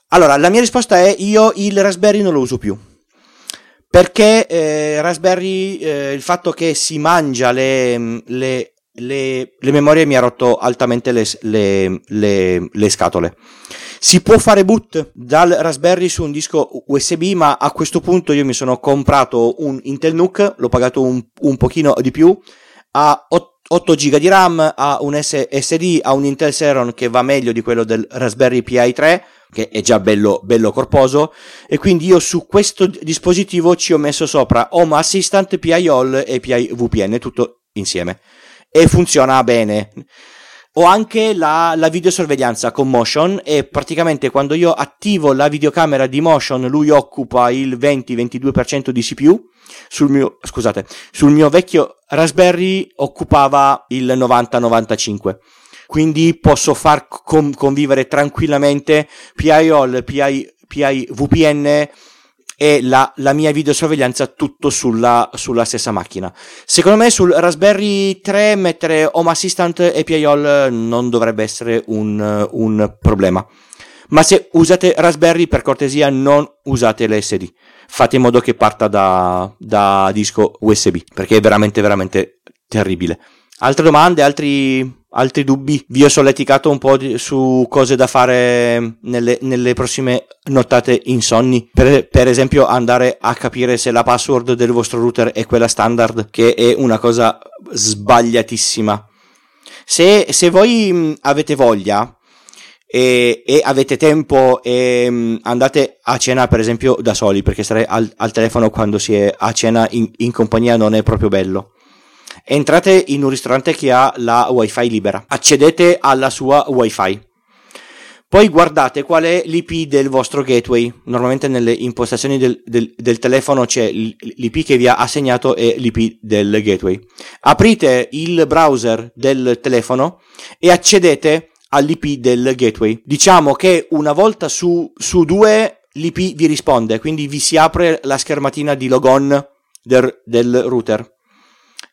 Allora, la mia risposta è io il Raspberry non lo uso più. Perché eh, Raspberry, eh, il fatto che si mangia le, le le, le, memorie mi ha rotto altamente le, le, le, le, scatole. Si può fare boot dal Raspberry su un disco USB, ma a questo punto io mi sono comprato un Intel NUC, l'ho pagato un, un pochino di più, a 8, 8 GB di RAM, a un SSD, a un Intel Xeron che va meglio di quello del Raspberry Pi 3, che è già bello, bello corposo, e quindi io su questo dispositivo ci ho messo sopra Home Assistant, PIOL e PI VPN, tutto insieme e funziona bene. Ho anche la, la videosorveglianza con motion e praticamente quando io attivo la videocamera di motion lui occupa il 20-22% di CPU. Sul mio, scusate, sul mio vecchio Raspberry occupava il 90-95 quindi posso far convivere tranquillamente PIOL, PI, PI VPN e la, la mia videosorveglianza tutto sulla, sulla, stessa macchina. Secondo me sul Raspberry 3 mettere Home Assistant e PIOL non dovrebbe essere un, un problema. Ma se usate Raspberry, per cortesia, non usate l'SD. Fate in modo che parta da, da disco USB, perché è veramente, veramente terribile. Altre domande, altri altri dubbi? Vi ho solleticato un po' di, su cose da fare nelle, nelle prossime nottate insonni. Per, per, esempio, andare a capire se la password del vostro router è quella standard, che è una cosa sbagliatissima. Se, se voi mh, avete voglia e, e, avete tempo e mh, andate a cena, per esempio, da soli, perché stare al, al telefono quando si è a cena in, in compagnia non è proprio bello entrate in un ristorante che ha la wifi libera, accedete alla sua wifi. Poi guardate qual è l'IP del vostro gateway. Normalmente nelle impostazioni del, del, del, telefono c'è l'IP che vi ha assegnato e l'IP del gateway. Aprite il browser del telefono e accedete all'IP del gateway. Diciamo che una volta su, su due l'IP vi risponde, quindi vi si apre la schermatina di logon del, del router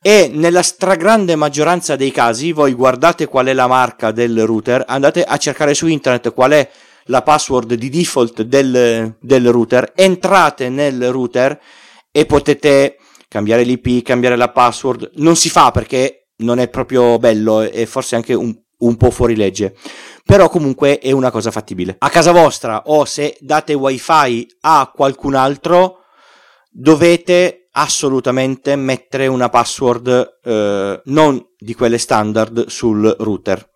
e nella stragrande maggioranza dei casi voi guardate qual è la marca del router, andate a cercare su internet qual è la password di default del, del router, entrate nel router e potete cambiare l'IP, cambiare la password. Non si fa perché non è proprio bello e forse anche un, un po' fuori legge. Però comunque è una cosa fattibile. A casa vostra o se date wifi a qualcun altro, dovete assolutamente mettere una password eh, non di quelle standard sul router.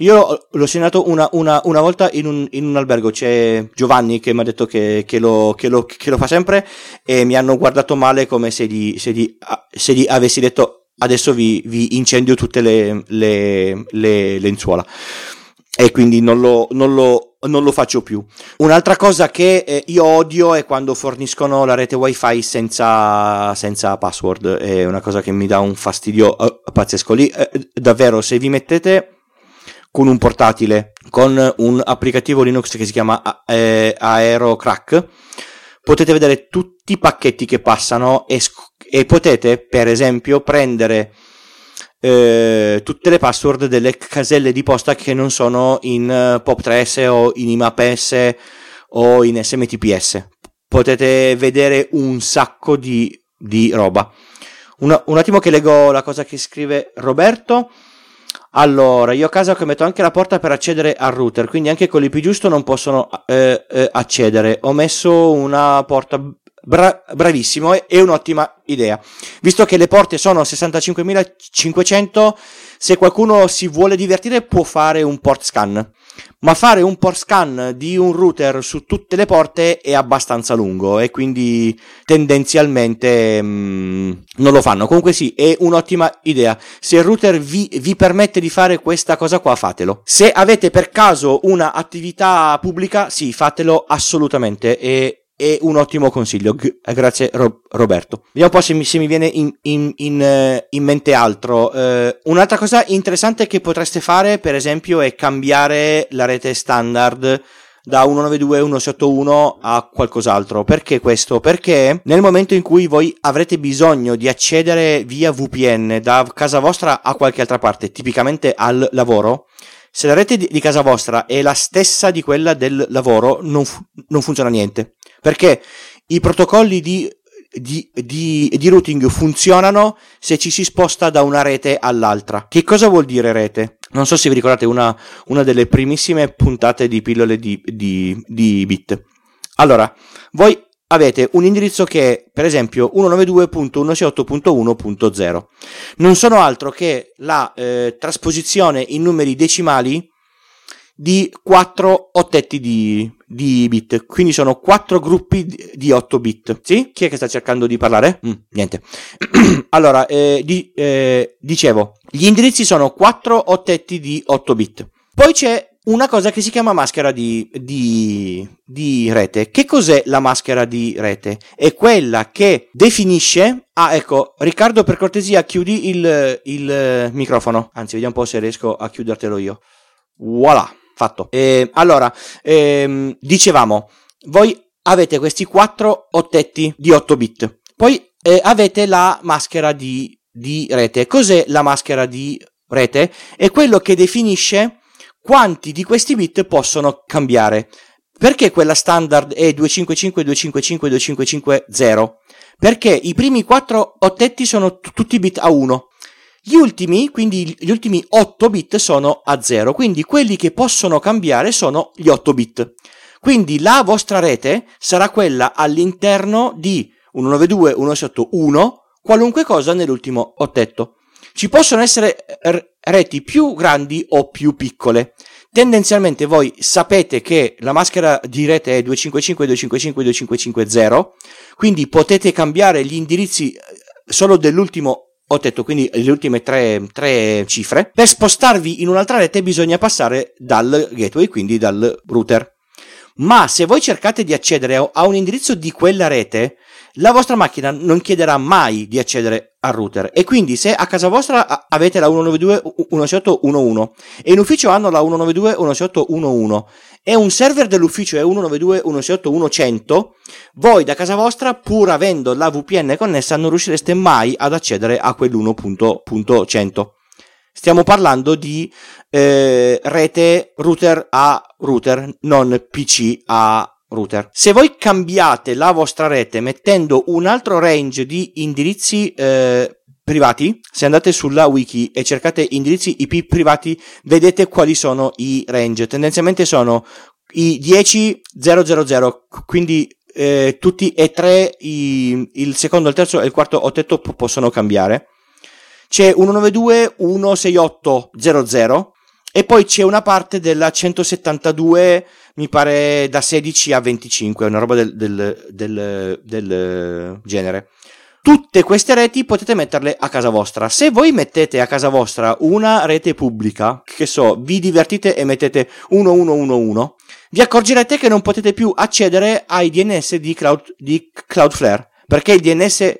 Io l'ho segnato una, una, una volta in un, in un, albergo, c'è Giovanni che mi ha detto che, che, lo, che, lo, che, lo, fa sempre e mi hanno guardato male come se gli, se gli, se gli avessi detto adesso vi, vi incendio tutte le, le, le lenzuola e quindi non lo, non lo, non lo faccio più. Un'altra cosa che eh, io odio è quando forniscono la rete wifi senza, senza password, è una cosa che mi dà un fastidio uh, pazzesco. Lì, eh, davvero, se vi mettete con un portatile, con un applicativo Linux che si chiama eh, AeroCrack, potete vedere tutti i pacchetti che passano e, e potete, per esempio, prendere eh, tutte le password delle caselle di posta che non sono in uh, POP3S o in IMAPS o in SMTPS. Potete vedere un sacco di, di roba. Un, un attimo che leggo la cosa che scrive Roberto. Allora, io a casa metto anche la porta per accedere al router, quindi anche con l'IP giusto non possono eh, eh, accedere. Ho messo una porta Bra- bravissimo, è un'ottima idea. Visto che le porte sono 65.500, se qualcuno si vuole divertire può fare un port scan. Ma fare un port scan di un router su tutte le porte è abbastanza lungo e quindi tendenzialmente mm, non lo fanno. Comunque sì, è un'ottima idea. Se il router vi, vi permette di fare questa cosa qua, fatelo. Se avete per caso un'attività pubblica, sì, fatelo assolutamente. E un ottimo consiglio. Grazie Ro- Roberto. Vediamo un po' se mi, se mi viene in, in, in, uh, in mente altro. Uh, un'altra cosa interessante che potreste fare, per esempio, è cambiare la rete standard da 192.171 a qualcos'altro. Perché questo? Perché nel momento in cui voi avrete bisogno di accedere via VPN da casa vostra a qualche altra parte, tipicamente al lavoro, se la rete di casa vostra è la stessa di quella del lavoro, non, fu- non funziona niente perché i protocolli di, di, di, di, routing funzionano se ci si sposta da una rete all'altra. Che cosa vuol dire rete? Non so se vi ricordate una, una delle primissime puntate di pillole di, di bit. Allora, voi avete un indirizzo che è per esempio 192.168.1.0. Non sono altro che la eh, trasposizione in numeri decimali di 4 ottetti di, di bit, quindi sono 4 gruppi di 8 bit. Sì? Chi è che sta cercando di parlare? Mm, niente. allora, eh, di, eh, dicevo, gli indirizzi sono 4 ottetti di 8 bit. Poi c'è una cosa che si chiama maschera di, di, di, rete. Che cos'è la maschera di rete? È quella che definisce. Ah, ecco, Riccardo, per cortesia, chiudi il, il microfono. Anzi, vediamo un po' se riesco a chiudertelo io. Voilà fatto. E, allora, ehm, dicevamo, voi avete questi quattro ottetti di 8 bit, poi eh, avete la maschera di, di rete. Cos'è la maschera di rete? È quello che definisce quanti di questi bit possono cambiare. Perché quella standard è 255, 255, 255, 0? Perché i primi 4 ottetti sono t- tutti bit a 1 gli ultimi, quindi gli ultimi 8 bit sono a 0, quindi quelli che possono cambiare sono gli 8 bit. Quindi la vostra rete sarà quella all'interno di 192.168.1, qualunque cosa nell'ultimo ottetto. Ci possono essere reti più grandi o più piccole. Tendenzialmente voi sapete che la maschera di rete è 255, 255, 2550, quindi potete cambiare gli indirizzi eh, solo dell'ultimo ho detto quindi le ultime tre, tre, cifre, per spostarvi in un'altra rete bisogna passare dal gateway, quindi dal router. Ma se voi cercate di accedere a un indirizzo di quella rete, la vostra macchina non chiederà mai di accedere al router. E quindi se a casa vostra avete la 192.168.1.1 e in ufficio hanno la 192.168.1.1 e un server dell'ufficio è 192.168.1.100 voi da casa vostra pur avendo la VPN connessa non riuscireste mai ad accedere a quell'1.100 stiamo parlando di eh, rete router a router non PC a router. Se voi cambiate la vostra rete mettendo un altro range di indirizzi eh, privati, se andate sulla wiki e cercate indirizzi IP privati, vedete quali sono i range. Tendenzialmente sono i 10.000, quindi eh, tutti e tre, i, il secondo, il terzo e il quarto ottetto possono cambiare. C'è 192.168.00 e poi c'è una parte della 172 mi pare da 16 a 25, una roba del, del, del, del genere. Tutte queste reti potete metterle a casa vostra. Se voi mettete a casa vostra una rete pubblica, che so, vi divertite e mettete 1111, vi accorgerete che non potete più accedere ai DNS di, Cloud, di Cloudflare, perché il DNS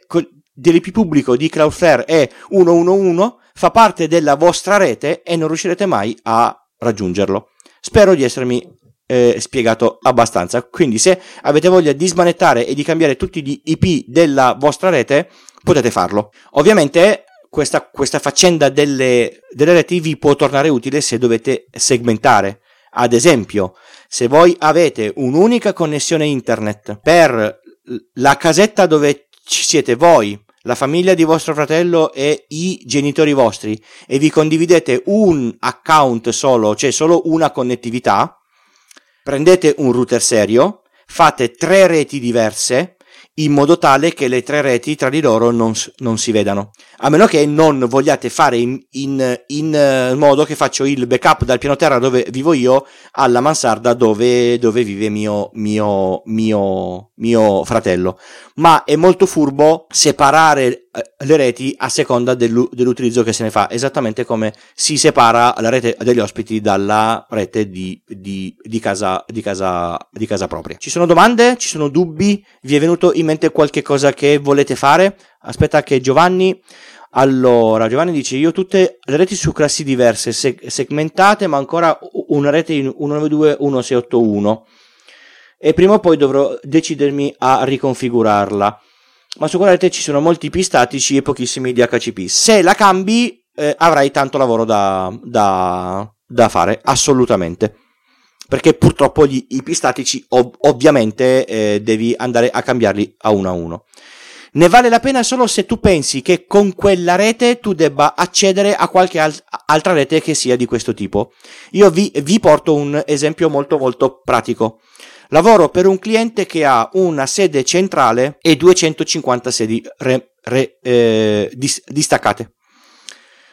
dell'IP pubblico di Cloudflare è 111, fa parte della vostra rete e non riuscirete mai a raggiungerlo. Spero di essermi eh, spiegato abbastanza. Quindi, se avete voglia di smanettare e di cambiare tutti gli IP della vostra rete, potete farlo. Ovviamente, questa, questa faccenda delle, delle reti vi può tornare utile se dovete segmentare. Ad esempio, se voi avete un'unica connessione internet per la casetta dove ci siete voi, la famiglia di vostro fratello e i genitori vostri e vi condividete un account solo, cioè solo una connettività, prendete un router serio, fate tre reti diverse in modo tale che le tre reti tra di loro non, non si vedano. A meno che non vogliate fare in, in, in, eh, modo che faccio il backup dal piano terra dove vivo io alla mansarda dove, dove vive mio, mio, mio, mio fratello. Ma è molto furbo separare le reti a seconda dell'utilizzo che se ne fa, esattamente come si separa la rete degli ospiti dalla rete di, di, di, casa, di, casa, di casa propria. Ci sono domande? Ci sono dubbi? Vi è venuto in mente qualche cosa che volete fare? Aspetta che Giovanni... Allora, Giovanni dice: Io ho tutte le reti su classi diverse, segmentate, ma ancora una rete in 192.1.681. E prima o poi dovrò decidermi a riconfigurarla ma su quella rete ci sono molti IP statici e pochissimi DHCP. Se la cambi eh, avrai tanto lavoro da, da, da, fare, assolutamente. Perché purtroppo gli IP statici ov- ovviamente eh, devi andare a cambiarli a uno a uno. Ne vale la pena solo se tu pensi che con quella rete tu debba accedere a qualche al- altra rete che sia di questo tipo. Io vi, vi porto un esempio molto molto pratico. Lavoro per un cliente che ha una sede centrale e 250 sedi re, re, eh, dis, distaccate.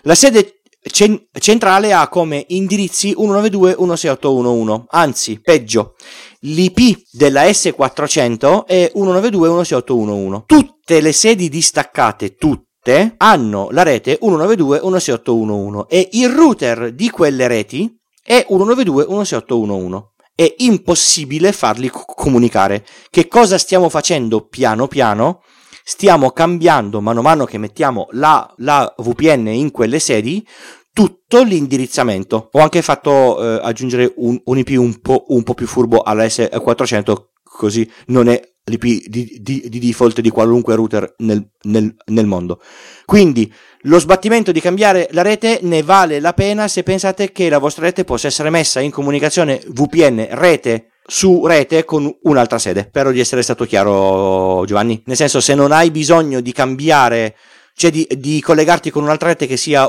La sede cen- centrale ha come indirizzi 192.168.1.1, anzi, peggio, l'IP della S400 è 192.168.1.1. Tutte le sedi distaccate, tutte, hanno la rete 192.168.1.1 e il router di quelle reti è 192.168.1.1 è impossibile farli comunicare. Che cosa stiamo facendo piano piano? Stiamo cambiando mano a mano che mettiamo la, la VPN in quelle sedi tutto l'indirizzamento. Ho anche fatto eh, aggiungere un, un IP un po', un po' più furbo alla S400 così non è di, di, di, default di qualunque router nel, nel, nel, mondo. Quindi lo sbattimento di cambiare la rete ne vale la pena se pensate che la vostra rete possa essere messa in comunicazione VPN rete su rete con un'altra sede. Spero di essere stato chiaro Giovanni. Nel senso se non hai bisogno di cambiare cioè di, di, collegarti con un'altra rete che sia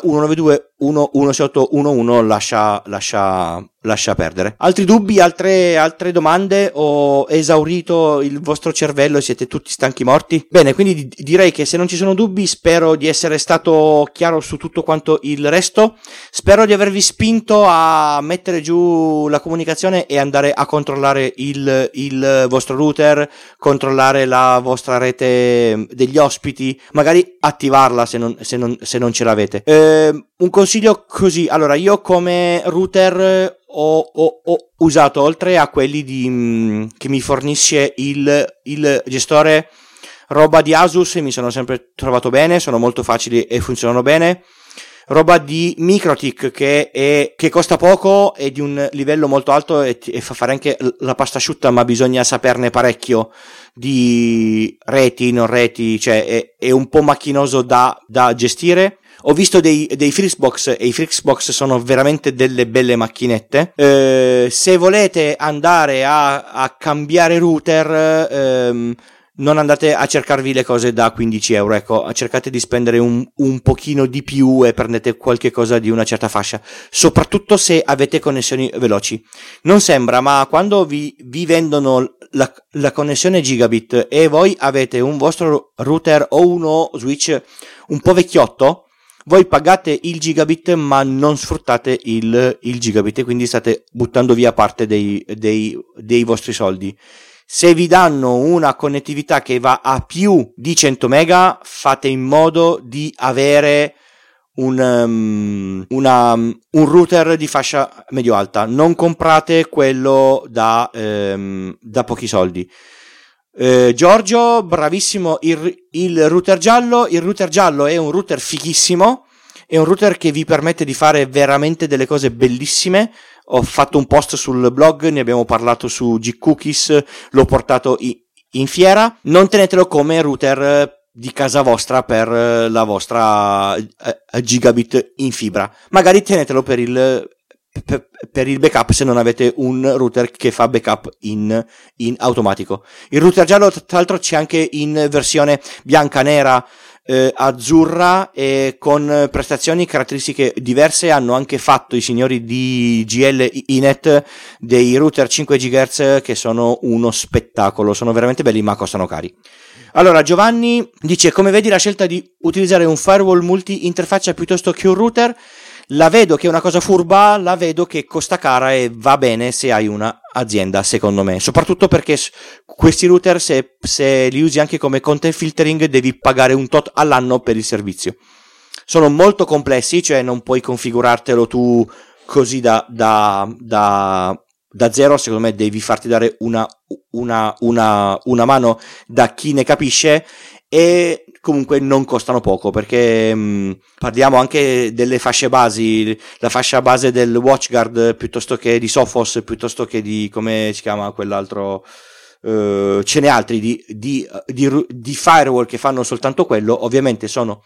192.168.1.1 lascia, lascia, lascia perdere. Altri dubbi, altre, altre domande? Ho esaurito il vostro cervello e siete tutti stanchi morti? Bene, quindi direi che se non ci sono dubbi spero di essere stato chiaro su tutto quanto il resto. Spero di avervi spinto a mettere giù la comunicazione e andare a controllare il, il vostro router, controllare la vostra rete degli ospiti, magari attivarla se non, se non, se non ce l'avete. Eh, un consiglio così, allora io come router ho, ho, ho usato oltre a quelli di, mm, che mi fornisce il, il gestore roba di Asus mi sono sempre trovato bene, sono molto facili e funzionano bene roba di Microtik che, è, che costa poco e di un livello molto alto e, e, fa fare anche la pasta asciutta, ma bisogna saperne parecchio di reti, non reti, cioè è, è un po' macchinoso da, da gestire. Ho visto dei, dei Flixbox e i Flixbox sono veramente delle belle macchinette. Eh, se volete andare a, a cambiare router, ehm, non andate a cercarvi le cose da 15 euro, ecco, cercate di spendere un, un pochino di più e prendete qualche cosa di una certa fascia, soprattutto se avete connessioni veloci. Non sembra, ma quando vi, vi vendono la, la connessione gigabit e voi avete un vostro router o uno switch un po' vecchiotto, voi pagate il gigabit ma non sfruttate il, il gigabit quindi state buttando via parte dei, dei, dei vostri soldi. Se vi danno una connettività che va a più di 100 mega, fate in modo di avere un, um, una, um, un router di fascia medio-alta. Non comprate quello da, um, da pochi soldi. Eh, Giorgio, bravissimo. Il, il router giallo. Il router giallo è un router fighissimo. È un router che vi permette di fare veramente delle cose bellissime ho fatto un post sul blog, ne abbiamo parlato su G-Cookies, l'ho portato in fiera. Non tenetelo come router di casa vostra per la vostra eh, gigabit in fibra. Magari tenetelo per il, per il backup se non avete un router che fa backup in, in automatico. Il router giallo, tra l'altro, c'è anche in versione bianca, nera, eh, azzurra e con prestazioni e caratteristiche diverse hanno anche fatto i signori di GL Inet dei router 5 GHz che sono uno spettacolo, sono veramente belli ma costano cari. Allora, Giovanni dice: Come vedi la scelta di utilizzare un firewall multi-interfaccia piuttosto che un router? La vedo che è una cosa furba, la vedo che costa cara e va bene se hai una azienda, secondo me. Soprattutto perché questi router, se, se li usi anche come content filtering, devi pagare un tot all'anno per il servizio. Sono molto complessi, cioè non puoi configurartelo tu così da, da, da, da zero. Secondo me devi farti dare una, una, una, una mano da chi ne capisce e comunque non costano poco perché mh, mm, parliamo anche delle fasce basi, la fascia base del WatchGuard piuttosto che di Sophos, piuttosto che di come si chiama quell'altro. Uh, ce n'è altri di, di, di, di firewall che fanno soltanto quello, ovviamente sono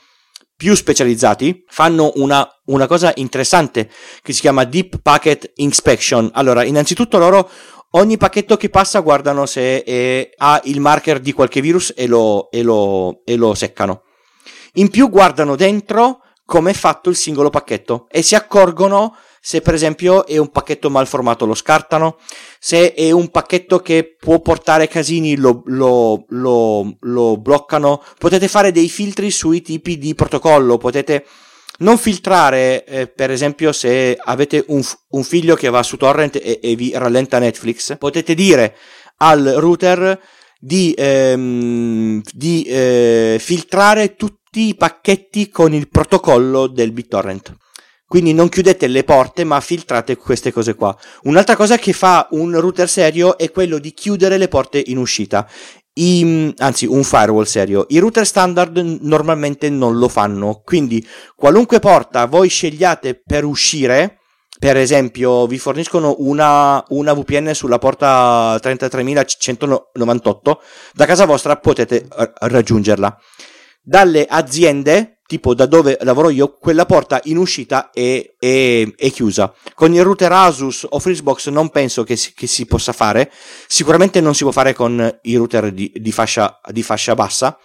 più specializzati fanno una, una, cosa interessante che si chiama Deep Packet Inspection. Allora, innanzitutto loro Ogni pacchetto che passa guardano se è, ha il marker di qualche virus e lo, e, lo, e lo seccano. In più guardano dentro come è fatto il singolo pacchetto e si accorgono se per esempio è un pacchetto mal formato lo scartano, se è un pacchetto che può portare casini lo, lo, lo, lo bloccano, potete fare dei filtri sui tipi di protocollo, potete non filtrare, eh, per esempio, se avete un, un, figlio che va su torrent e, e, vi rallenta Netflix, potete dire al router di, ehm, di eh, filtrare tutti i pacchetti con il protocollo del BitTorrent. Quindi non chiudete le porte, ma filtrate queste cose qua. Un'altra cosa che fa un router serio è quello di chiudere le porte in uscita. I, anzi, un firewall serio. I router standard normalmente non lo fanno, quindi qualunque porta voi scegliate per uscire, per esempio, vi forniscono una, una VPN sulla porta 33198, da casa vostra potete raggiungerla. Dalle aziende tipo da dove lavoro io, quella porta in uscita è, è, è chiusa. Con il router Asus o Freezebox non penso che si, che si, possa fare, sicuramente non si può fare con i router di, di, fascia, di fascia, bassa.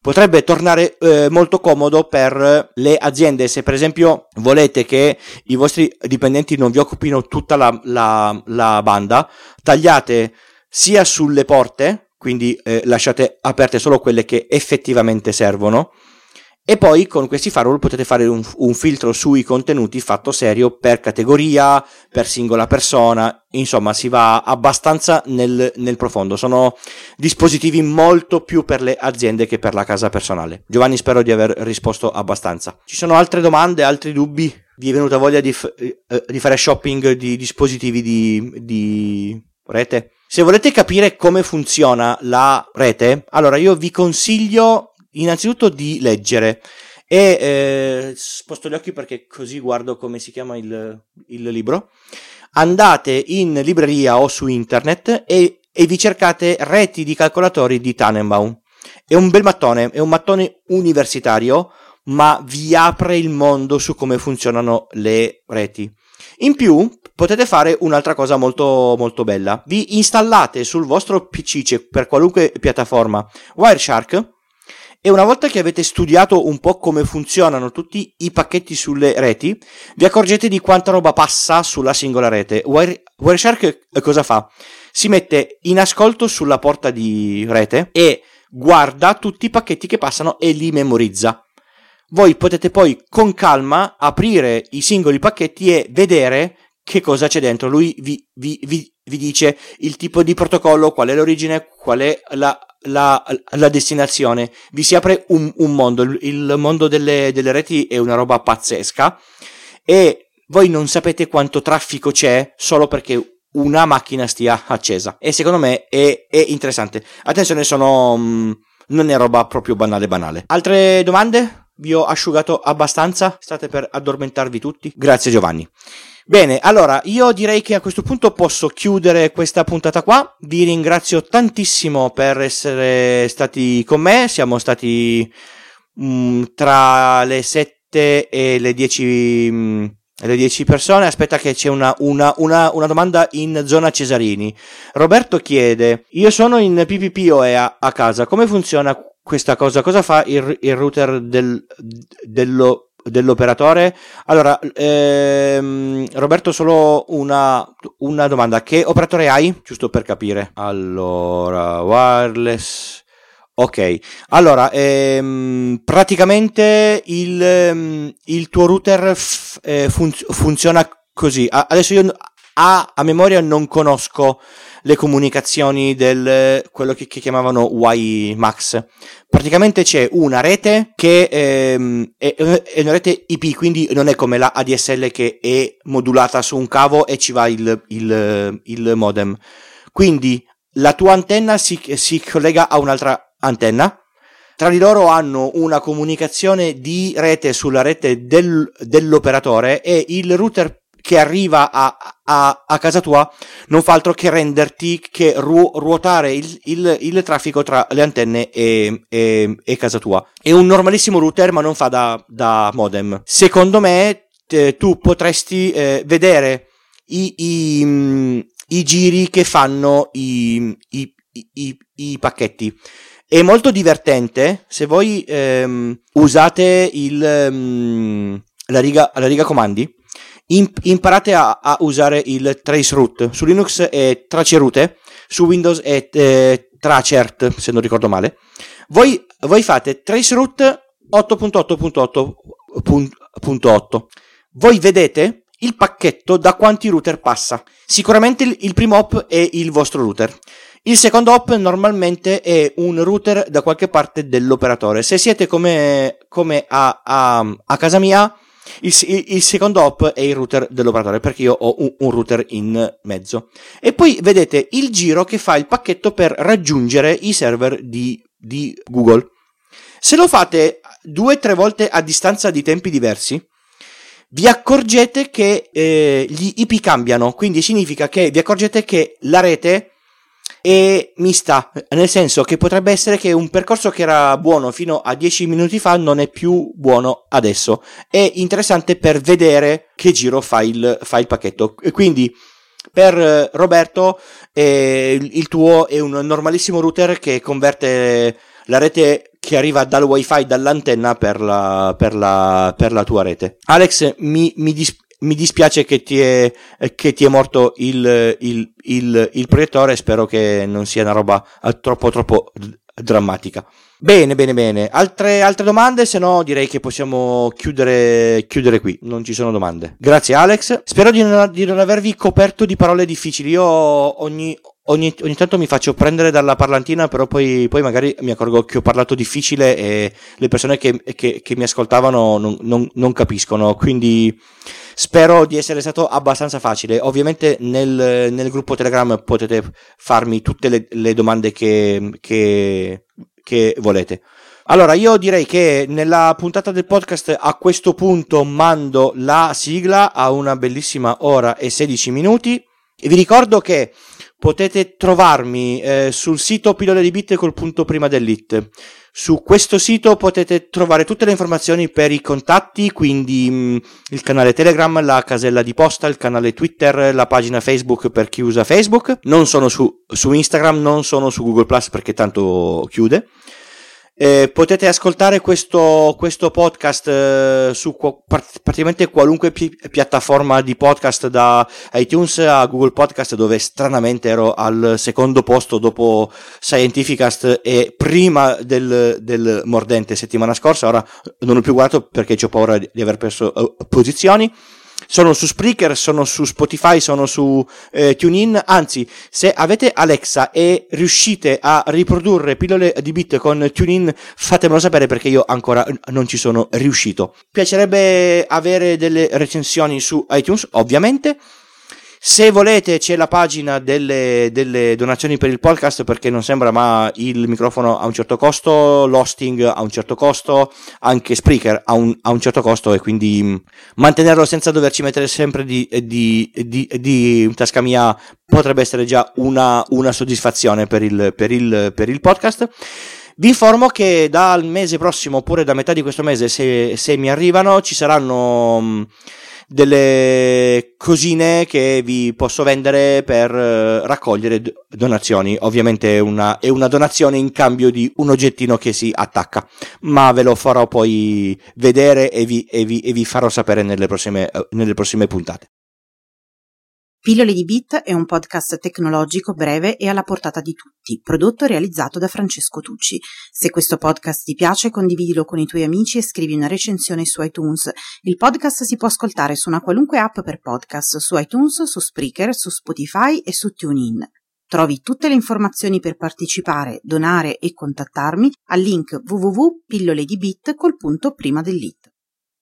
Potrebbe tornare eh, molto comodo per le aziende se per esempio volete che i vostri dipendenti non vi occupino tutta la, la, la banda, tagliate sia sulle porte, quindi eh, lasciate aperte solo quelle che effettivamente servono, e poi con questi firewall potete fare un, un, filtro sui contenuti fatto serio per categoria, per singola persona, insomma si va abbastanza nel, nel, profondo. Sono dispositivi molto più per le aziende che per la casa personale. Giovanni spero di aver risposto abbastanza. Ci sono altre domande, altri dubbi? Vi è venuta voglia di, f- eh, di fare shopping di dispositivi di, di rete? Se volete capire come funziona la rete, allora io vi consiglio innanzitutto di leggere e eh, sposto gli occhi perché così guardo come si chiama il, il libro. Andate in libreria o su internet e, e vi cercate reti di calcolatori di Tannenbaum. È un bel mattone, è un mattone universitario, ma vi apre il mondo su come funzionano le reti. In più, potete fare un'altra cosa molto, molto bella. Vi installate sul vostro PC, per qualunque piattaforma, Wireshark e una volta che avete studiato un po' come funzionano tutti i pacchetti sulle reti, vi accorgete di quanta roba passa sulla singola rete. Wire, Wireshark cosa fa? Si mette in ascolto sulla porta di rete e guarda tutti i pacchetti che passano e li memorizza. Voi potete poi con calma aprire i singoli pacchetti e vedere che cosa c'è dentro. Lui vi, vi, vi, vi dice il tipo di protocollo, qual è l'origine, qual è la, la, la destinazione. Vi si apre un, un mondo. Il, mondo delle, delle reti è una roba pazzesca e voi non sapete quanto traffico c'è solo perché una macchina stia accesa. E secondo me è, è interessante. Attenzione, sono. Mm, non è roba proprio banale banale. Altre domande? Vi ho asciugato abbastanza? State per addormentarvi tutti? Grazie Giovanni. Bene, allora io direi che a questo punto posso chiudere questa puntata qua. Vi ringrazio tantissimo per essere stati con me. Siamo stati mh, mm, tra le 7 e le 10, mh, mm, le 10 persone. Aspetta, che c'è una, una, una, una, domanda in zona Cesarini. Roberto chiede: Io sono in PPPoE a, casa. Come funziona questa cosa? Cosa fa il, il router del, dello dell'operatore. Allora, ehm, Roberto, solo una, una, domanda: che operatore hai? Giusto per capire. Allora, wireless. Ok, allora ehm, praticamente il, ehm, il, tuo router f- eh, fun- funziona così. Adesso io a, a memoria non conosco le comunicazioni del quello che, che chiamavano WiMAX. Praticamente c'è una rete che ehm, è, è, una rete IP, quindi non è come la ADSL che è modulata su un cavo e ci va il, il, il modem. Quindi la tua antenna si, si collega a un'altra antenna tra di loro hanno una comunicazione di rete sulla rete del, dell'operatore e il router che arriva a, a, a, casa tua non fa altro che renderti, che ru, ruotare il, il, il, traffico tra le antenne e, e, e, casa tua. È un normalissimo router ma non fa da, da modem. Secondo me te, tu potresti eh, vedere i, i, i, giri che fanno i, i, pacchetti. È molto divertente se voi ehm, usate il, um, la, riga, la riga comandi imparate a, a, usare il traceroute. Su Linux è traceroute, su Windows è eh, tracert, se non ricordo male. Voi, voi fate traceroute 8.8.8.8. Voi vedete il pacchetto da quanti router passa. Sicuramente il, il primo hop è il vostro router. Il secondo hop normalmente è un router da qualche parte dell'operatore. Se siete come, come a, a, a casa mia, il, il, secondo hop è il router dell'operatore perché io ho un, un, router in mezzo. E poi vedete il giro che fa il pacchetto per raggiungere i server di, di Google. Se lo fate due o tre volte a distanza di tempi diversi, vi accorgete che eh, gli IP cambiano. Quindi significa che vi accorgete che la rete e mista, nel senso che potrebbe essere che un percorso che era buono fino a 10 minuti fa non è più buono adesso. È interessante per vedere che giro fa il, fa il pacchetto. Quindi per eh, Roberto eh, il tuo è un normalissimo router che converte la rete che arriva dal wifi dall'antenna per la, per la, per la tua rete. Alex mi, mi, dis- mi dispiace che ti è, che ti è morto il, il, il, il, proiettore, spero che non sia una roba troppo troppo drammatica. Bene, bene, bene. Altre, altre domande? Se no, direi che possiamo chiudere, chiudere qui. Non ci sono domande. Grazie, Alex. Spero di non, di non avervi coperto di parole difficili. Io ogni, ogni, ogni, tanto mi faccio prendere dalla parlantina, però poi, poi, magari mi accorgo che ho parlato difficile e le persone che, che, che mi ascoltavano non, non, non, capiscono. Quindi spero di essere stato abbastanza facile. Ovviamente nel, nel gruppo Telegram potete farmi tutte le, le domande che, che volete. Allora, io direi che nella puntata del podcast a questo punto mando la sigla a una bellissima ora e 16 minuti. E vi ricordo che potete trovarmi eh, sul sito pillole di bit col punto prima dell'it. Su questo sito potete trovare tutte le informazioni per i contatti, quindi mh, mm, il canale Telegram, la casella di posta, il canale Twitter, la pagina Facebook per chi usa Facebook. Non sono su, su Instagram, non sono su Google Plus perché tanto chiude. Eh, potete ascoltare questo, questo podcast eh, su qu- praticamente qualunque pi- piattaforma di podcast da iTunes a Google Podcast dove stranamente ero al secondo posto dopo Scientificast e prima del, del mordente settimana scorsa. Ora non ho più guardato perché ho paura di, aver perso uh, posizioni sono su Spreaker, sono su Spotify, sono su eh, TuneIn, anzi se avete Alexa e riuscite a riprodurre pillole di bit con TuneIn fatemelo sapere perché io ancora non ci sono riuscito. Piacerebbe avere delle recensioni su iTunes ovviamente se volete c'è la pagina delle, delle, donazioni per il podcast perché non sembra ma il microfono ha un certo costo, l'hosting ha un certo costo, anche Spreaker ha un, ha un certo costo e quindi mm, mantenerlo senza doverci mettere sempre di, di, di, di tasca mia potrebbe essere già una, una soddisfazione per il, per, il, per il podcast. Vi informo che dal mese prossimo oppure da metà di questo mese se, se mi arrivano ci saranno mm, delle cosine che vi posso vendere per uh, raccogliere donazioni. Ovviamente una, è una donazione in cambio di un oggettino che si attacca, ma ve lo farò poi vedere e vi, e vi, e vi farò sapere nelle prossime, uh, nelle prossime puntate. Pillole di Bit è un podcast tecnologico breve e alla portata di tutti, prodotto e realizzato da Francesco Tucci. Se questo podcast ti piace, condividilo con i tuoi amici e scrivi una recensione su iTunes. Il podcast si può ascoltare su una qualunque app per podcast, su iTunes, su Spreaker, su Spotify e su TuneIn. Trovi tutte le informazioni per partecipare, donare e contattarmi al link www.pilloledibit col punto prima dell'it.